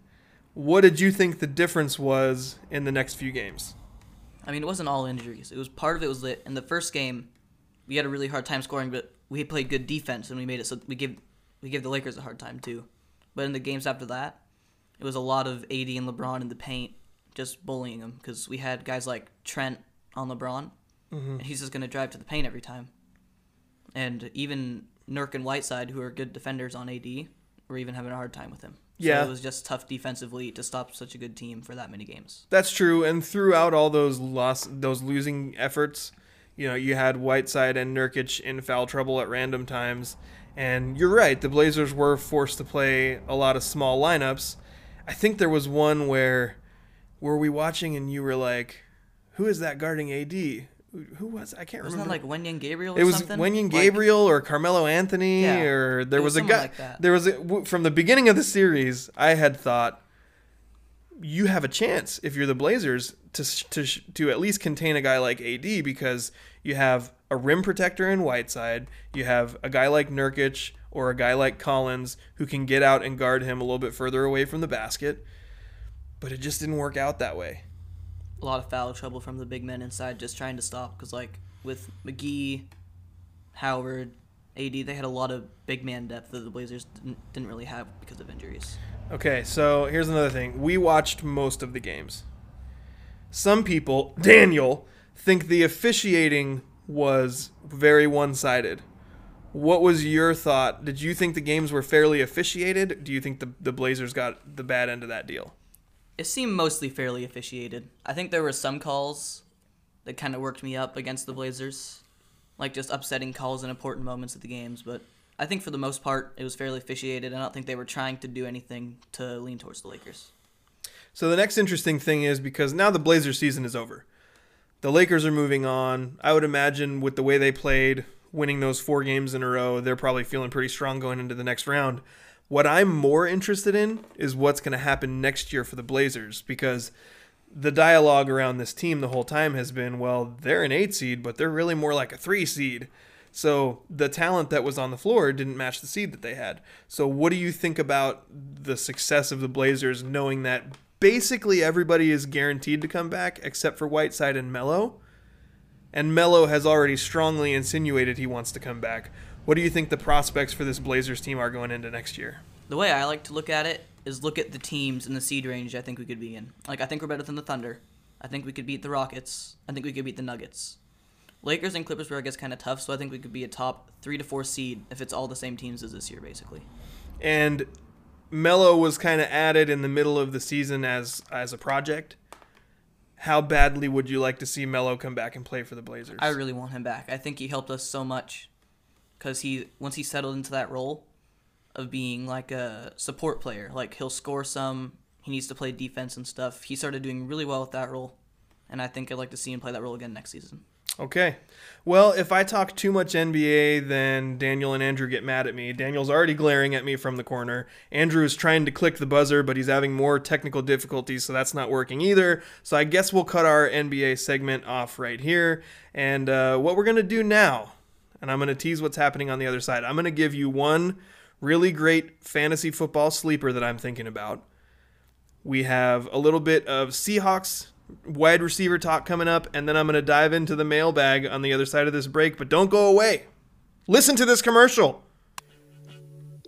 B: What did you think the difference was in the next few games?
F: I mean, it wasn't all injuries. It was part of it was that in the first game, we had a really hard time scoring, but we played good defense and we made it so we give we give the Lakers a hard time too. But in the games after that, it was a lot of AD and LeBron in the paint, just bullying them because we had guys like Trent on LeBron, mm-hmm. and he's just gonna drive to the paint every time. And even Nurk and Whiteside, who are good defenders on AD, were even having a hard time with him. So
B: Yeah.
F: it was just tough defensively to stop such a good team for that many games.
B: That's true. And throughout all those loss, those losing efforts, you know, you had Whiteside and Nurkic in foul trouble at random times. And you're right, the Blazers were forced to play a lot of small lineups. I think there was one where were we watching and you were like, "Who is that guarding AD? Who, was? I can't remember?
F: Wasn't that like Wenyen Gabriel? Or
B: it was
F: something?
B: Wenyen
F: Like-
B: Gabriel or Carmelo Anthony
F: Yeah,
B: or there was,
F: was
B: a guy.
F: like that.
B: There was a, from the beginning of the series. I had thought you have a chance if you're the Blazers to to to at least contain a guy like AD because you have a rim protector in Whiteside, you have a guy like Nurkic or a guy like Collins who can get out and guard him a little bit further away from the basket. But it just didn't work out that way.
F: a lot of foul trouble from the big men inside just trying to stop because like with McGee, Howard, AD, they had a lot of big man depth that the Blazers didn't, didn't really have because of injuries.
B: Okay, so here's another thing. We watched most of the games. Some people, Daniel, think the officiating was very one sided. What was your thought? Did you think the games were fairly officiated? Do you think the, the Blazers got the bad end of that deal?
F: It seemed mostly fairly officiated. I think there were some calls that kind of worked me up against the Blazers, like just upsetting calls in important moments of the games. But I think for the most part, it was fairly officiated. I don't think they were trying to do anything to lean towards the Lakers.
B: So the next interesting thing is because now the Blazers season is over. The Lakers are moving on. I would imagine with the way they played, winning those four games in a row, they're probably feeling pretty strong going into the next round. What I'm more interested in is what's going to happen next year for the Blazers because the dialogue around this team the whole time has been, well, they're an eight seed, but they're really more like a three seed. So the talent that was on the floor didn't match the seed that they had. So what do you think about the success of the Blazers knowing that basically everybody is guaranteed to come back except for Whiteside and Melo? And Melo has already strongly insinuated he wants to come back. What do you think the prospects for this Blazers team are going into next year?
F: The way I like to look at it is look at the teams in the seed range I think we could be in. Like I think we're better than the Thunder. I think we could beat the Rockets. I think we could beat the Nuggets. Lakers and Clippers were I guess kind of tough, so I think we could be a top three to four seed if it's all the same teams as this year, basically.
B: And Melo was kind of added in the middle of the season as as a project. How badly would you like to see Melo come back and play for the Blazers?
F: I really want him back. I think he helped us so much because he once he settled into that role of being like a support player, like he'll score some. He needs to play defense and stuff. He started doing really well with that role, and I think I'd like to see him play that role again next season.
B: Okay. Well, if I talk too much NBA, then Daniel and Andrew get mad at me. Daniel's already glaring at me from the corner. Andrew is trying to click the buzzer, but he's having more technical difficulties, so that's not working either. So I guess we'll cut our NBA segment off right here. And uh, what we're going to do now, and I'm going to tease what's happening on the other side, I'm going to give you one really great fantasy football sleeper that I'm thinking about. We have a little bit of Seahawks wide receiver talk coming up, and then I'm going to dive into the mailbag on the other side of this break. But don't go away. Listen to this commercial.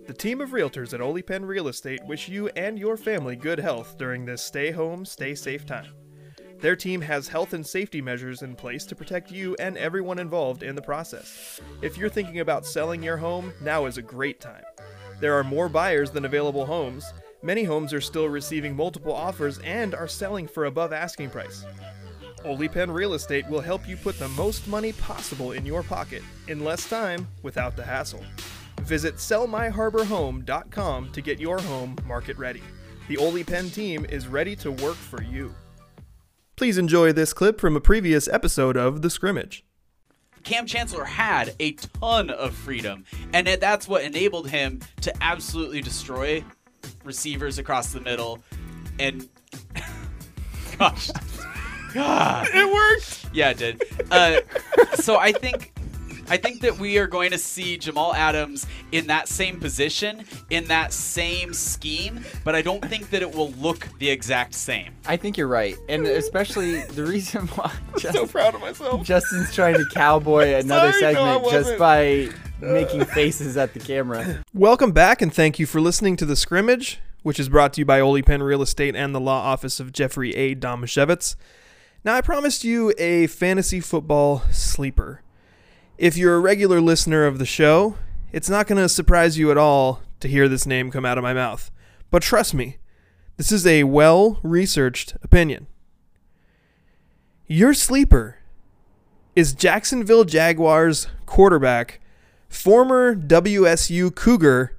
B: The team of realtors at Oly Pen Real Estate wish you and your family good health during this stay home, stay safe time. Their team has health and safety measures in place to protect you and everyone involved in the process. If you're thinking about selling your home, now is a great time. There are more buyers than available homes, Many homes are still receiving multiple offers and are selling for above asking price. Oly Pen Real Estate will help you put the most money possible in your pocket in less time without the hassle. Visit sellmyharborhome.com to get your home market ready. The Oly Pen team is ready to work for you. Please enjoy this clip from a previous episode of The Scrimmage.
G: Kam Chancellor had a ton of freedom, and that's what enabled him to absolutely destroy receivers across the middle, and gosh, God.
B: It worked!
G: yeah, it did. Uh, so I think. I think that we are going to see Jamal Adams in that same position, in that same scheme, but I don't think that it will look the exact same.
E: I think you're right, and especially the reason why
B: so
E: Justin,
B: proud of myself.
E: Justin's trying to cowboy another
B: Sorry, no,
E: segment just by uh. making faces at the camera.
B: Welcome back, and thank you for listening to The Scrimmage, which is brought to you by Oly Pen Real Estate and the law office of Jeffrey A. Damasiewicz. Now, I promised you a fantasy football sleeper. If you're a regular listener of the show, it's not going to surprise you at all to hear this name come out of my mouth. But trust me, this is a well researched opinion. Your sleeper is Jacksonville Jaguars quarterback, former WSU Cougar,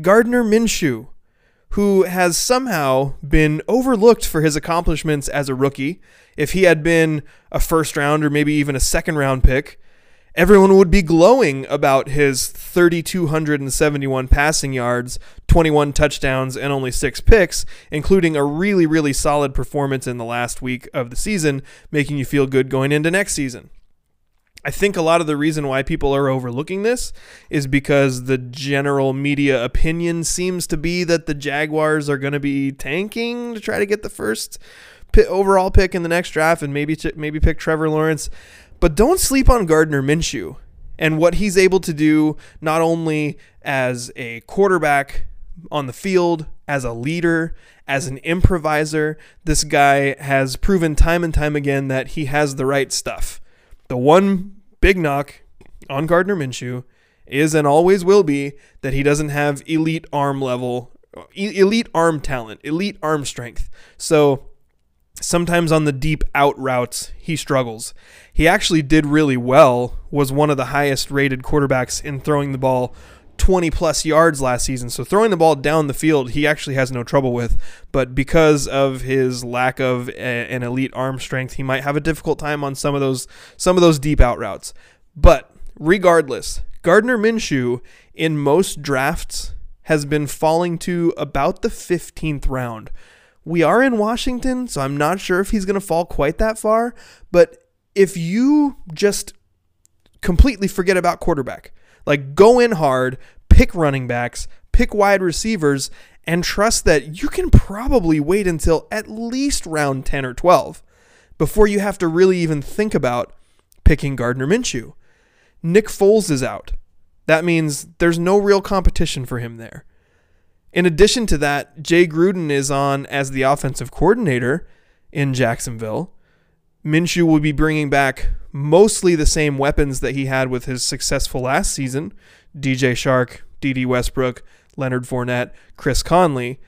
B: Gardner Minshew, who has somehow been overlooked for his accomplishments as a rookie. If he had been a first round or maybe even a second round pick, everyone would be glowing about his 3,271 passing yards, 21 touchdowns, and only six picks, including a really, really solid performance in the last week of the season, making you feel good going into next season. I think a lot of the reason why people are overlooking this is because the general media opinion seems to be that the Jaguars are going to be tanking to try to get the first overall pick in the next draft and maybe maybe pick Trevor Lawrence. But don't sleep on Gardner Minshew and what he's able to do not only as a quarterback on the field, as a leader, as an improviser. This guy has proven time and time again that he has the right stuff. The one big knock on Gardner Minshew is and always will be that he doesn't have elite arm level, elite arm talent, elite arm strength. So sometimes on the deep out routes he struggles. He actually did really well, was one of the highest rated quarterbacks in throwing the ball 20 plus yards last season. So throwing the ball down the field, he actually has no trouble with. But because of his lack of a, an elite arm strength, he might have a difficult time on some of those some of those deep out routes. But regardless, Gardner Minshew in most drafts has been falling to about the 15th round. We are in Washington, so I'm not sure if he's going to fall quite that far, but if you just completely forget about quarterback, like go in hard, pick running backs, pick wide receivers, and trust that you can probably wait until at least round 10 or 12 before you have to really even think about picking Gardner Minshew. Nick Foles is out. That means there's no real competition for him there. In addition to that, Jay Gruden is on as the offensive coordinator in Jacksonville. Minshew will be bringing back mostly the same weapons that he had with his successful last season DJ Chark, Dede Westbrook, Leonard Fournette, Chris Conley.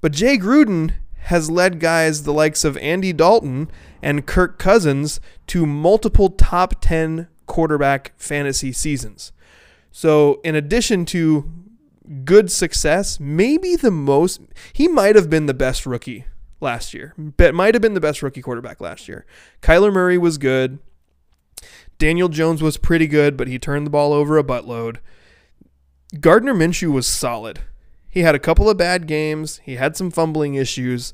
B: But Jay Gruden has led guys the likes of Andy Dalton and Kirk Cousins to multiple top 10 quarterback fantasy seasons. So, in addition to good success, maybe the most, he might have been the best rookie last year. Bet might have been the best rookie quarterback last year. Kyler Murray was good. Daniel Jones was pretty good, but he turned the ball over a buttload. Gardner Minshew was solid. He had a couple of bad games, he had some fumbling issues,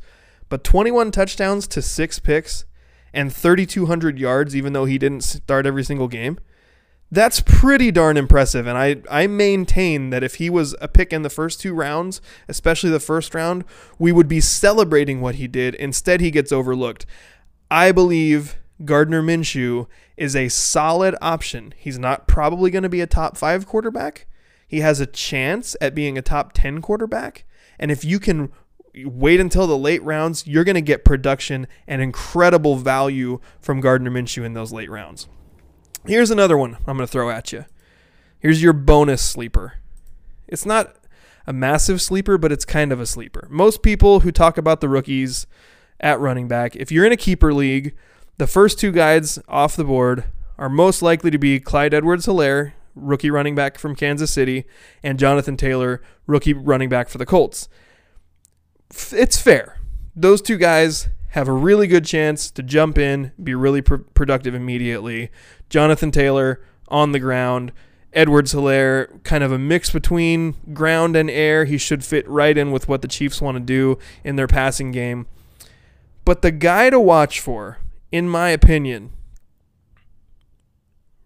B: but 21 touchdowns to 6 picks and 3200 yards even though he didn't start every single game. That's pretty darn impressive and I I maintain that if he was a pick in the first two rounds, especially the first round, we would be celebrating what he did. Instead he gets overlooked. I believe Gardner Minshew is a solid option. He's not probably going to be a top 5 quarterback, he has a chance at being a top 10 quarterback. And if you can wait until the late rounds, you're going to get production and incredible value from Gardner Minshew in those late rounds. Here's another one I'm going to throw at you. Here's your bonus sleeper. It's not a massive sleeper, but it's kind of a sleeper. Most people who talk about the rookies at running back, if you're in a keeper league, the first two guys off the board are most likely to be Clyde Edwards Helaire, rookie running back from Kansas City, and Jonathan Taylor, rookie running back for the Colts. It's fair. Those two guys have a really good chance to jump in, be really pr- productive immediately. Jonathan Taylor on the ground. Edwards Helaire, kind of a mix between ground and air. He should fit right in with what the Chiefs want to do in their passing game. But the guy to watch for, in my opinion,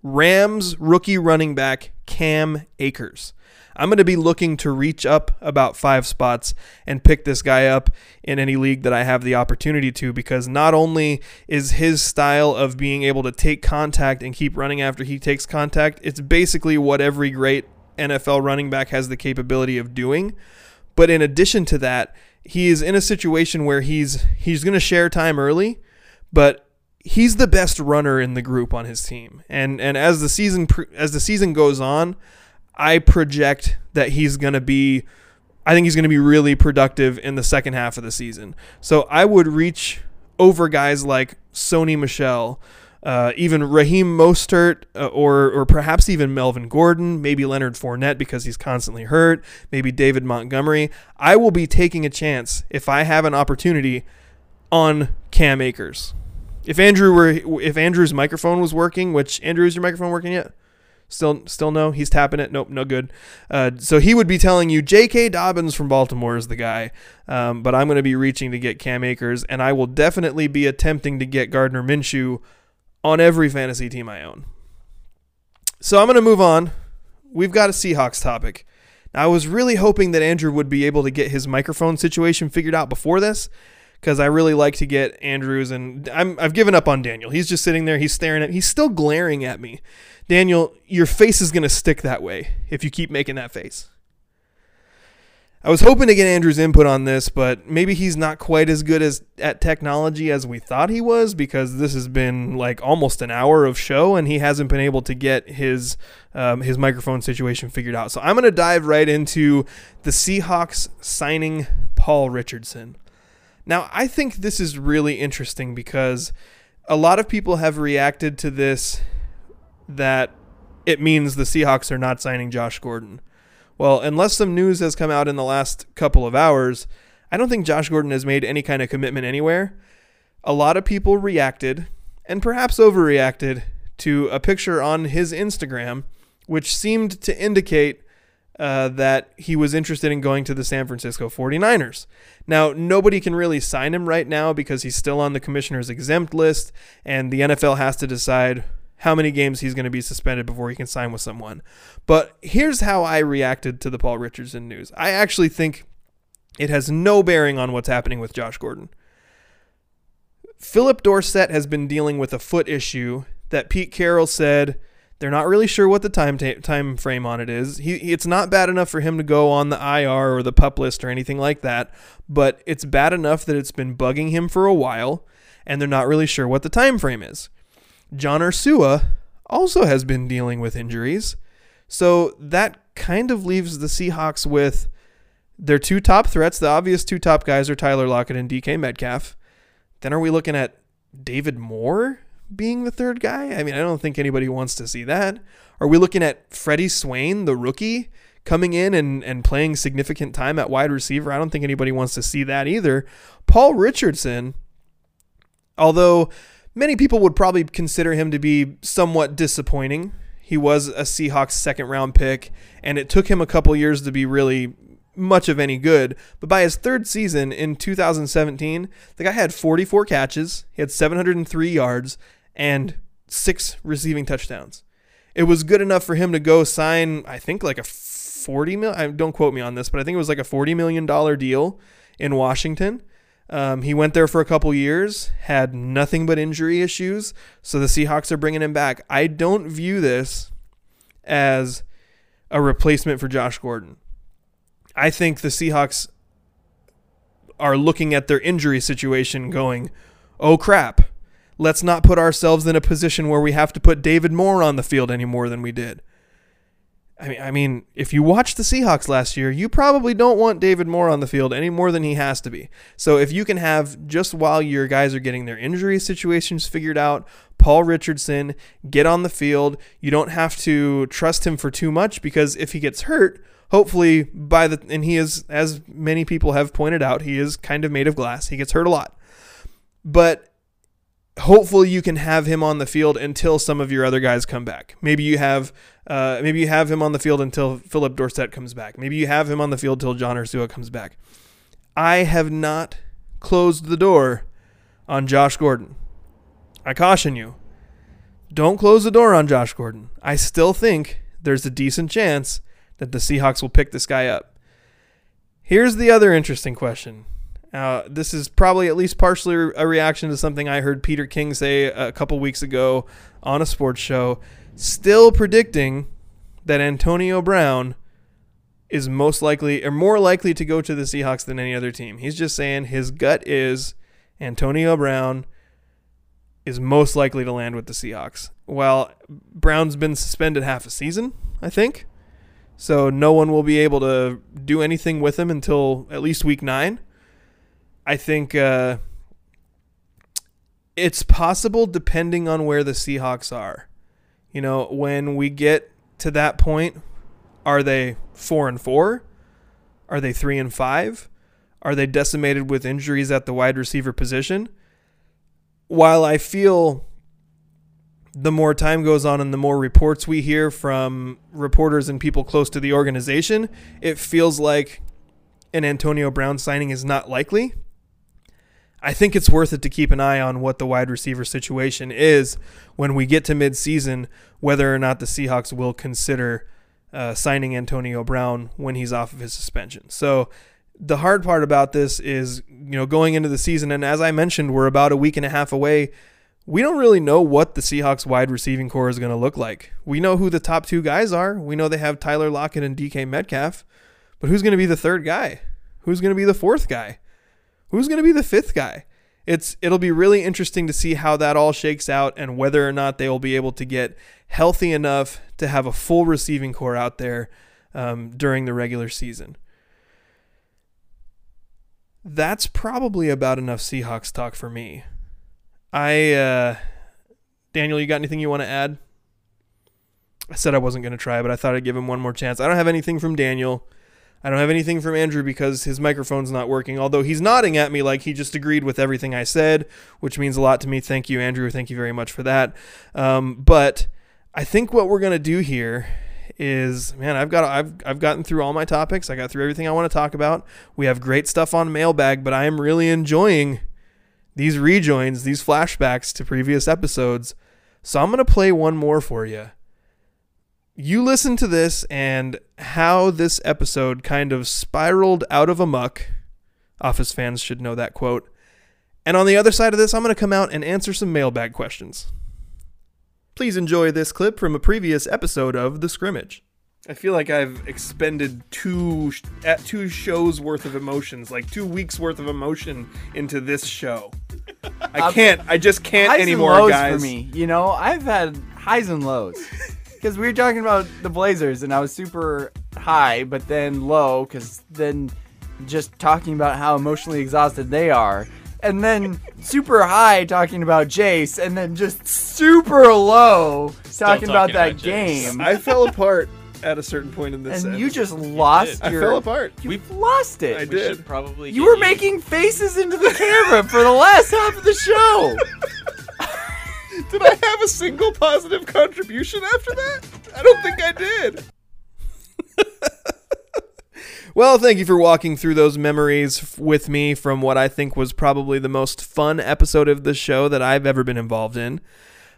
B: Rams rookie running back Cam Akers. I'm going to be looking to reach up about five spots and pick this guy up in any league that I have the opportunity to because not only is his style of being able to take contact and keep running after he takes contact, it's basically what every great NFL running back has the capability of doing. But in addition to that, he is in a situation where he's he's going to share time early, but he's the best runner in the group on his team. And and as the season as the season goes on, I project that he's going to be I think he's going to be really productive in the second half of the season. So I would reach over guys like Sony Michel, uh, even Raheem Mostert, uh, or or perhaps even Melvin Gordon, maybe Leonard Fournette because he's constantly hurt, maybe David Montgomery. I will be taking a chance if I have an opportunity on Cam Akers. If Andrew were if Andrew's microphone was working, which Andrew is your microphone working yet? Still, still no. He's tapping it. Nope, no good. Uh, so he would be telling you J.K. Dobbins from Baltimore is the guy. Um, but I'm going to be reaching to get Cam Akers, and I will definitely be attempting to get Gardner Minshew on every fantasy team I own. So I'm going to move on. We've got a Seahawks topic. Now, I was really hoping that Andrew would be able to get his microphone situation figured out before this because I really like to get Andrews and I'm I've given up on Daniel. He's just sitting there, he's staring at he's still glaring at me. Daniel, your face is to stick that way if you keep making that face. I was hoping to get Andrew's input on this, but maybe he's not quite as good as at technology as we thought he was because this has been like almost an hour of show and he hasn't been able to get his um, his microphone situation figured out. So I'm going to dive right into the Seahawks signing Paul Richardson. Now, I think this is really interesting because a lot of people have reacted to this that it means the Seahawks are not signing Josh Gordon. Well, unless some news has come out in the last couple of hours, I don't think Josh Gordon has made any kind of commitment anywhere. A lot of people reacted, and perhaps overreacted, to a picture on his Instagram, which seemed to indicate uh, that he was interested in going to the San Francisco 49ers. Now, nobody can really sign him right now because he's still on the commissioner's exempt list, and the NFL has to decide how many games he's going to be suspended before he can sign with someone. But here's how I reacted to the Paul Richardson news. I actually think it has no bearing on what's happening with Josh Gordon. Phillip Dorsett has been dealing with a foot issue that Pete Carroll said they're not really sure what the time ta- time frame on it is. He, it's not bad enough for him to go on the IR or the pup list or anything like that, but it's bad enough that it's been bugging him for a while, and they're not really sure what the time frame is. John Ursua also has been dealing with injuries, so that kind of leaves the Seahawks with their two top threats. The obvious two top guys are Tyler Lockett and DK Metcalf. Then are we looking at David Moore being the third guy? I mean, I don't think anybody wants to see that. Are we looking at Freddie Swain, the rookie, coming in and, and playing significant time at wide receiver? I don't think anybody wants to see that either. Paul Richardson, although many people would probably consider him to be somewhat disappointing. He was a Seahawks second round pick, and it took him a couple years to be really much of any good. But by his third season in 2017, the guy had 44 catches, he had 703 yards, and six receiving touchdowns. It was good enough for him to go sign, I think, like a 40 million. Don't quote me on this, but I think it was like a 40 million dollar deal in Washington. Um, he went there for a couple years, had nothing but injury issues, so the Seahawks are bringing him back. I don't view this as a replacement for Josh Gordon. I think the Seahawks are looking at their injury situation going, oh crap, let's not put ourselves in a position where we have to put David Moore on the field any more than we did. I mean, I mean, if you watched the Seahawks last year, you probably don't want David Moore on the field any more than he has to be. So if you can have just while your guys are getting their injury situations figured out, Paul Richardson get on the field, you don't have to trust him for too much because if he gets hurt, hopefully by the and he is as many people have pointed out, he is kind of made of glass. He gets hurt a lot. But hopefully you can have him on the field until some of your other guys come back. Maybe you have uh, maybe you have him on the field until Phillip Dorsett comes back. Maybe you have him on the field until John Ursua comes back. I have not closed the door on Josh Gordon. I caution you. Don't close the door on Josh Gordon. I still think there's a decent chance that the Seahawks will pick this guy up. Here's the other interesting question. Uh, this is probably at least partially a reaction to something I heard Peter King say a couple weeks ago on a sports show. Still predicting that Antonio Brown is most likely or more likely to go to the Seahawks than any other team. He's just saying his gut is Antonio Brown is most likely to land with the Seahawks. Well, Brown's been suspended half a season, I think. So no one will be able to do anything with him until at least week nine. I think uh, it's possible depending on where the Seahawks are. You know, when we get to that point, are they four and four? Are they three and five? Are they decimated with injuries at the wide receiver position? While I feel the more time goes on and the more reports we hear from reporters and people close to the organization, it feels like an Antonio Brown signing is not likely. I think it's worth it to keep an eye on what the wide receiver situation is when we get to midseason, whether or not the Seahawks will consider uh, signing Antonio Brown when he's off of his suspension. So the hard part about this is, you know, going into the season, and as I mentioned, we're about a week and a half away. We don't really know what the Seahawks wide receiving corps is going to look like. We know who the top two guys are. We know they have Tyler Lockett and DK Metcalf, but who's going to be the third guy? Who's going to be the fourth guy? Who's going to be the fifth guy? It's it'll be really interesting to see how that all shakes out and whether or not they will be able to get healthy enough to have a full receiving corps out there um, during the regular season. That's probably about enough Seahawks talk for me. I uh, Daniel, you got anything you want to add? I said I wasn't going to try, but I thought I'd give him one more chance. I don't have anything from Daniel. I don't have anything from Andrew because his microphone's not working, although he's nodding at me like he just agreed with everything I said, which means a lot to me. Thank you, Andrew. Thank you very much for that. Um, but I think what we're going to do here is man i've got i've i've gotten through all my topics i got through everything i want to talk about we have great stuff on mailbag but i am really enjoying these rejoins these flashbacks to previous episodes so i'm going to play one more for you you listen to this and how this episode kind of spiraled out of a muck office fans should know that quote and on the other side of this i'm going to come out and answer some mailbag questions Please enjoy this clip from a previous episode of The Scrimmage. I feel like I've expended two at uh, two shows worth of emotions, like two weeks worth of emotion into this show. I um, can't. I just can't
E: highs
B: anymore,
E: and lows
B: guys.
E: for me. You know, I've had highs and lows. Because we were talking about the Blazers, and I was super high, but then low, because then just talking about how emotionally exhausted they are. And then super high talking about Jace, and then just super low talking, about
G: talking
E: that
G: Jace.
E: game.
B: I fell apart at a certain point in this.
E: and you just lost
B: I
E: your.
B: fell apart.
E: You lost it.
B: I
G: We
B: did.
G: probably.
E: You
G: get
E: were making faces into the camera for the last half of the show.
B: Did I have a single positive contribution after that? I don't think I did. well, thank you for walking through those memories with me from what I think was probably the most fun episode of the show that I've ever been involved in.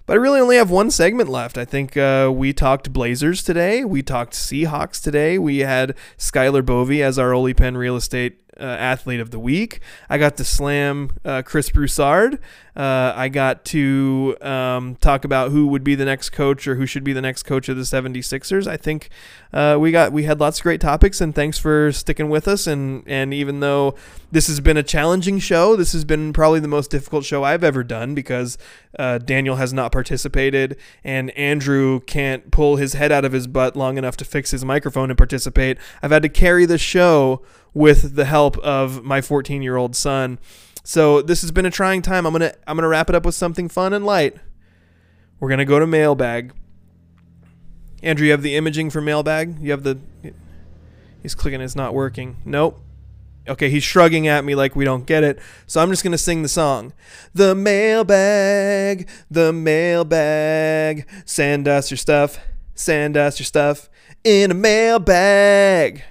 B: But I really only have one segment left. I think uh, we talked Blazers today. We talked Seahawks today. We had Skylar Bove as our Oly Pen Real Estate uh, Athlete of the Week. I got to slam uh, Chris Broussard. Uh, I got to um, talk about who would be the next coach or who should be the next coach of the 76ers. I think uh, we got we had lots of great topics, and thanks for sticking with us. And and even though this has been a challenging show, this has been probably the most difficult show I've ever done because uh, Daniel has not participated, and Andrew can't pull his head out of his butt long enough to fix his microphone and participate. I've had to carry the show with the help of my 14 year old son. So this has been a trying time. I'm gonna I'm gonna wrap it up with something fun and light. We're gonna go to mailbag. Andrew, you have the imaging for mailbag. You have the. He's clicking. It's not working. Nope. Okay, he's shrugging at me like we don't get it. So I'm just gonna sing the song. The mailbag, the mailbag. Send us your stuff. Send us your stuff in a mailbag.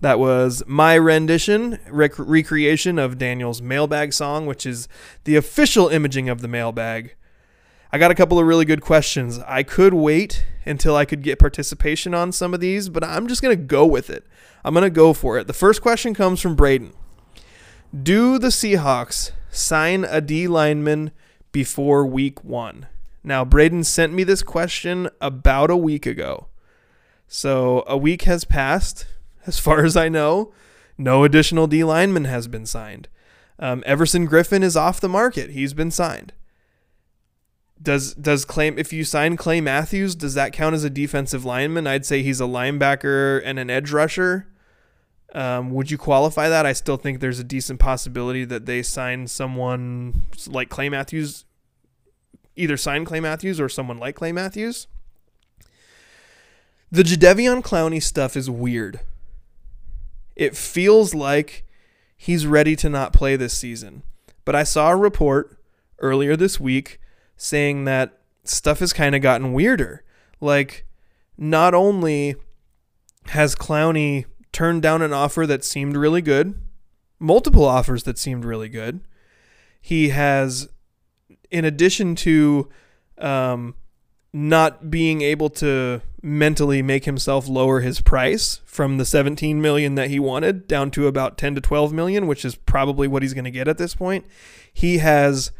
B: That was my rendition, rec- recreation of Daniel's mailbag song, which is the official imaging of the mailbag. I got a couple of really good questions. I could wait until I could get participation on some of these, but I'm just going to go with it. I'm going to go for it. The first question comes from Braden Do the Seahawks sign a D lineman before week one? Now, Braden sent me this question about a week ago. So a week has passed. As far as I know, no additional D lineman has been signed. Um, Everson Griffen is off the market. He's been signed. Does does claim if you sign Clay Matthews, does that count as a defensive lineman? I'd say he's a linebacker and an edge rusher. Um, would you qualify that? I still think there's a decent possibility that they sign someone like Clay Matthews, either sign Clay Matthews or someone like Clay Matthews. The Jadeveon Clowney stuff is weird. It feels like he's ready to not play this season. But I saw a report earlier this week saying that stuff has kind of gotten weirder. Like, not only has Clowney turned down an offer that seemed really good, multiple offers that seemed really good, he has, in addition to um, not being able to mentally make himself lower his price from the 17 million that he wanted down to about 10 to 12 million, which is probably what he's going to get at this point. He has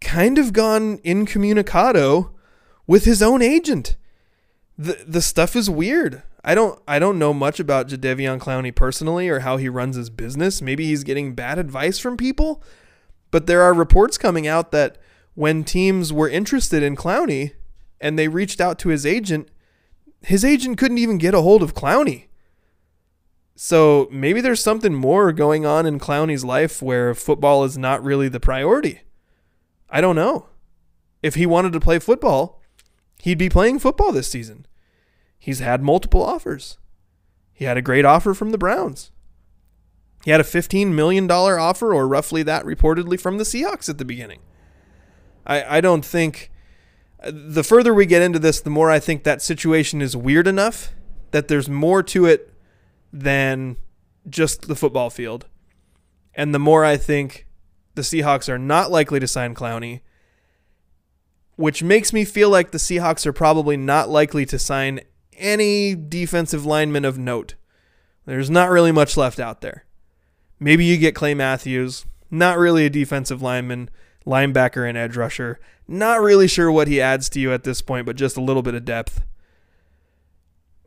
B: kind of gone incommunicado with his own agent. The the stuff is weird. I don't I don't know much about Jadeveon Clowney personally or how he runs his business. Maybe he's getting bad advice from people, but there are reports coming out that when teams were interested in Clowney and they reached out to his agent, his agent couldn't even get a hold of Clowney. So maybe there's something more going on in Clowney's life where football is not really the priority. I don't know. If he wanted to play football, he'd be playing football this season. he's had multiple offers. He had a great offer from the Browns. He had a $15 million offer, or roughly that, reportedly from the Seahawks at the beginning. I, I don't think. The further we get into this, the more I think that situation is weird enough that there's more to it than just the football field. And the more I think the Seahawks are not likely to sign Clowney, which makes me feel like the Seahawks are probably not likely to sign any defensive lineman of note. There's not really much left out there. Maybe you get Clay Matthews, not really a defensive lineman, linebacker and edge rusher. Not really sure what he adds to you at this point, but just a little bit of depth.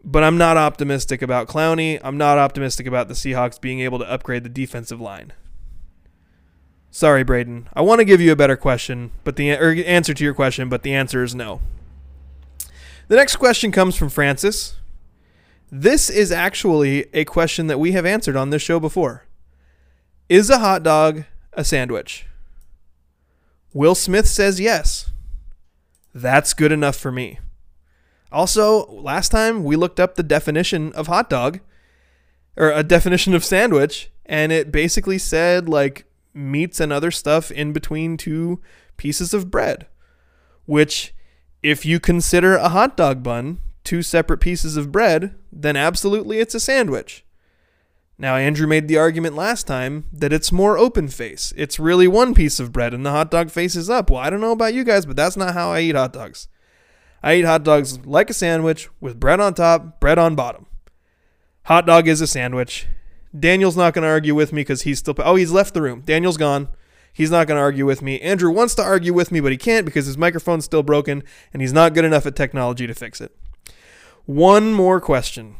B: But I'm not optimistic about Clowney. I'm not optimistic about the Seahawks being able to upgrade the defensive line. Sorry, Braden. I want to give you a better question, but the or answer to your question, but the answer is no. The next question comes from Francis. This is actually a question that we have answered on this show before. Is a hot dog a sandwich? Will Smith says yes. That's good enough for me. Also, last time we looked up the definition of hot dog or a definition of sandwich, and it basically said like meats and other stuff in between two pieces of bread, which, if you consider a hot dog bun two separate pieces of bread, then absolutely it's a sandwich. Now, Andrew made the argument last time that it's more open face. It's really one piece of bread and the hot dog face is up. Well, I don't know about you guys, but that's not how I eat hot dogs. I eat hot dogs like a sandwich with bread on top, bread on bottom. Hot dog is a sandwich. Daniel's not going to argue with me because he's still. Oh, he's left the room. Daniel's gone. He's not going to argue with me. Andrew wants to argue with me, but he can't because his microphone's still broken and he's not good enough at technology to fix it. One more question.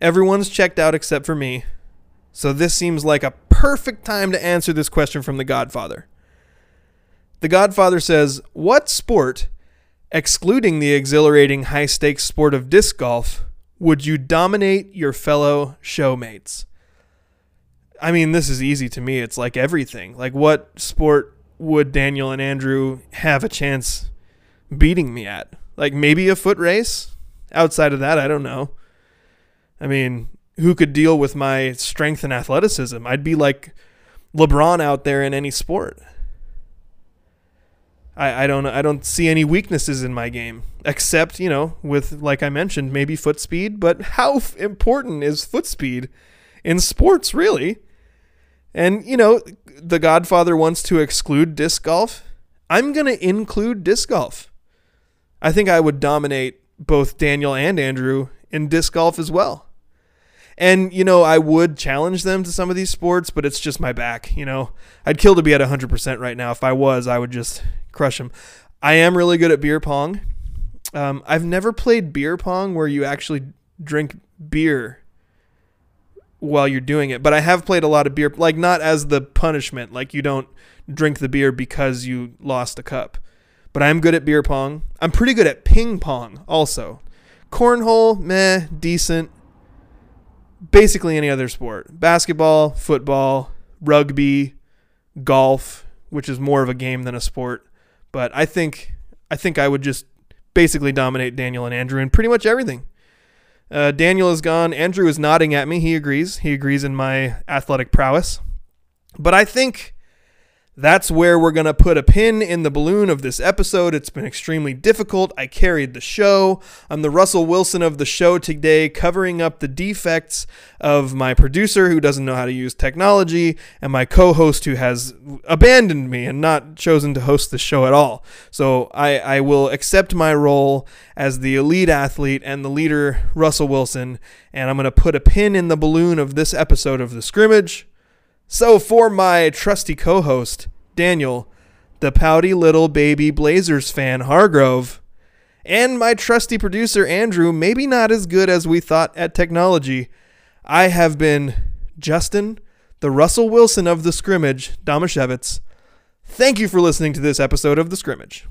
B: Everyone's checked out except for me. So this seems like a perfect time to answer this question from The Godfather. The Godfather says, What sport, excluding the exhilarating high stakes sport of disc golf, would you dominate your fellow showmates? I mean, this is easy to me. It's like everything. Like, what sport would Daniel and Andrew have a chance beating me at? Like, maybe a foot race? Outside of that, I don't know. I mean, who could deal with my strength and athleticism? I'd be like LeBron out there in any sport. I, I don't I don't see any weaknesses in my game except you know with like I mentioned maybe foot speed. But how f- important is foot speed in sports really? And you know the Godfather wants to exclude disc golf. I'm gonna include disc golf. I think I would dominate both Daniel and Andrew in disc golf as well. And, you know, I would challenge them to some of these sports, but it's just my back, you know. I'd kill to be at 100% right now. If I was, I would just crush them. I am really good at beer pong. Um, I've never played beer pong where you actually drink beer while you're doing it, but I have played a lot of beer, like not as the punishment, like you don't drink the beer because you lost a cup. But I'm good at beer pong. I'm pretty good at ping pong also. Cornhole, meh, decent basically any other sport basketball, football, rugby, golf, which is more of a game than a sport. But I think I think I would just basically dominate Daniel and Andrew in pretty much everything. Uh, Daniel is gone. Andrew is nodding at me. He agrees. He agrees in my athletic prowess. But I think that's where we're going to put a pin in the balloon of this episode. It's been extremely difficult. I carried the show. I'm the Russell Wilson of the show today, covering up the defects of my producer who doesn't know how to use technology and my co host who has abandoned me and not chosen to host the show at all. So I, I will accept my role as the elite athlete and the leader, Russell Wilson, and I'm going to put a pin in the balloon of this episode of The Scrimmage. So, for my trusty co host, Daniel, the pouty little baby Blazers fan, Hargrove, and my trusty producer, Andrew, maybe not as good as we thought at technology, I have been Justin, the Russell Wilson of the scrimmage, Damasiewicz. Thank you for listening to this episode of The Scrimmage.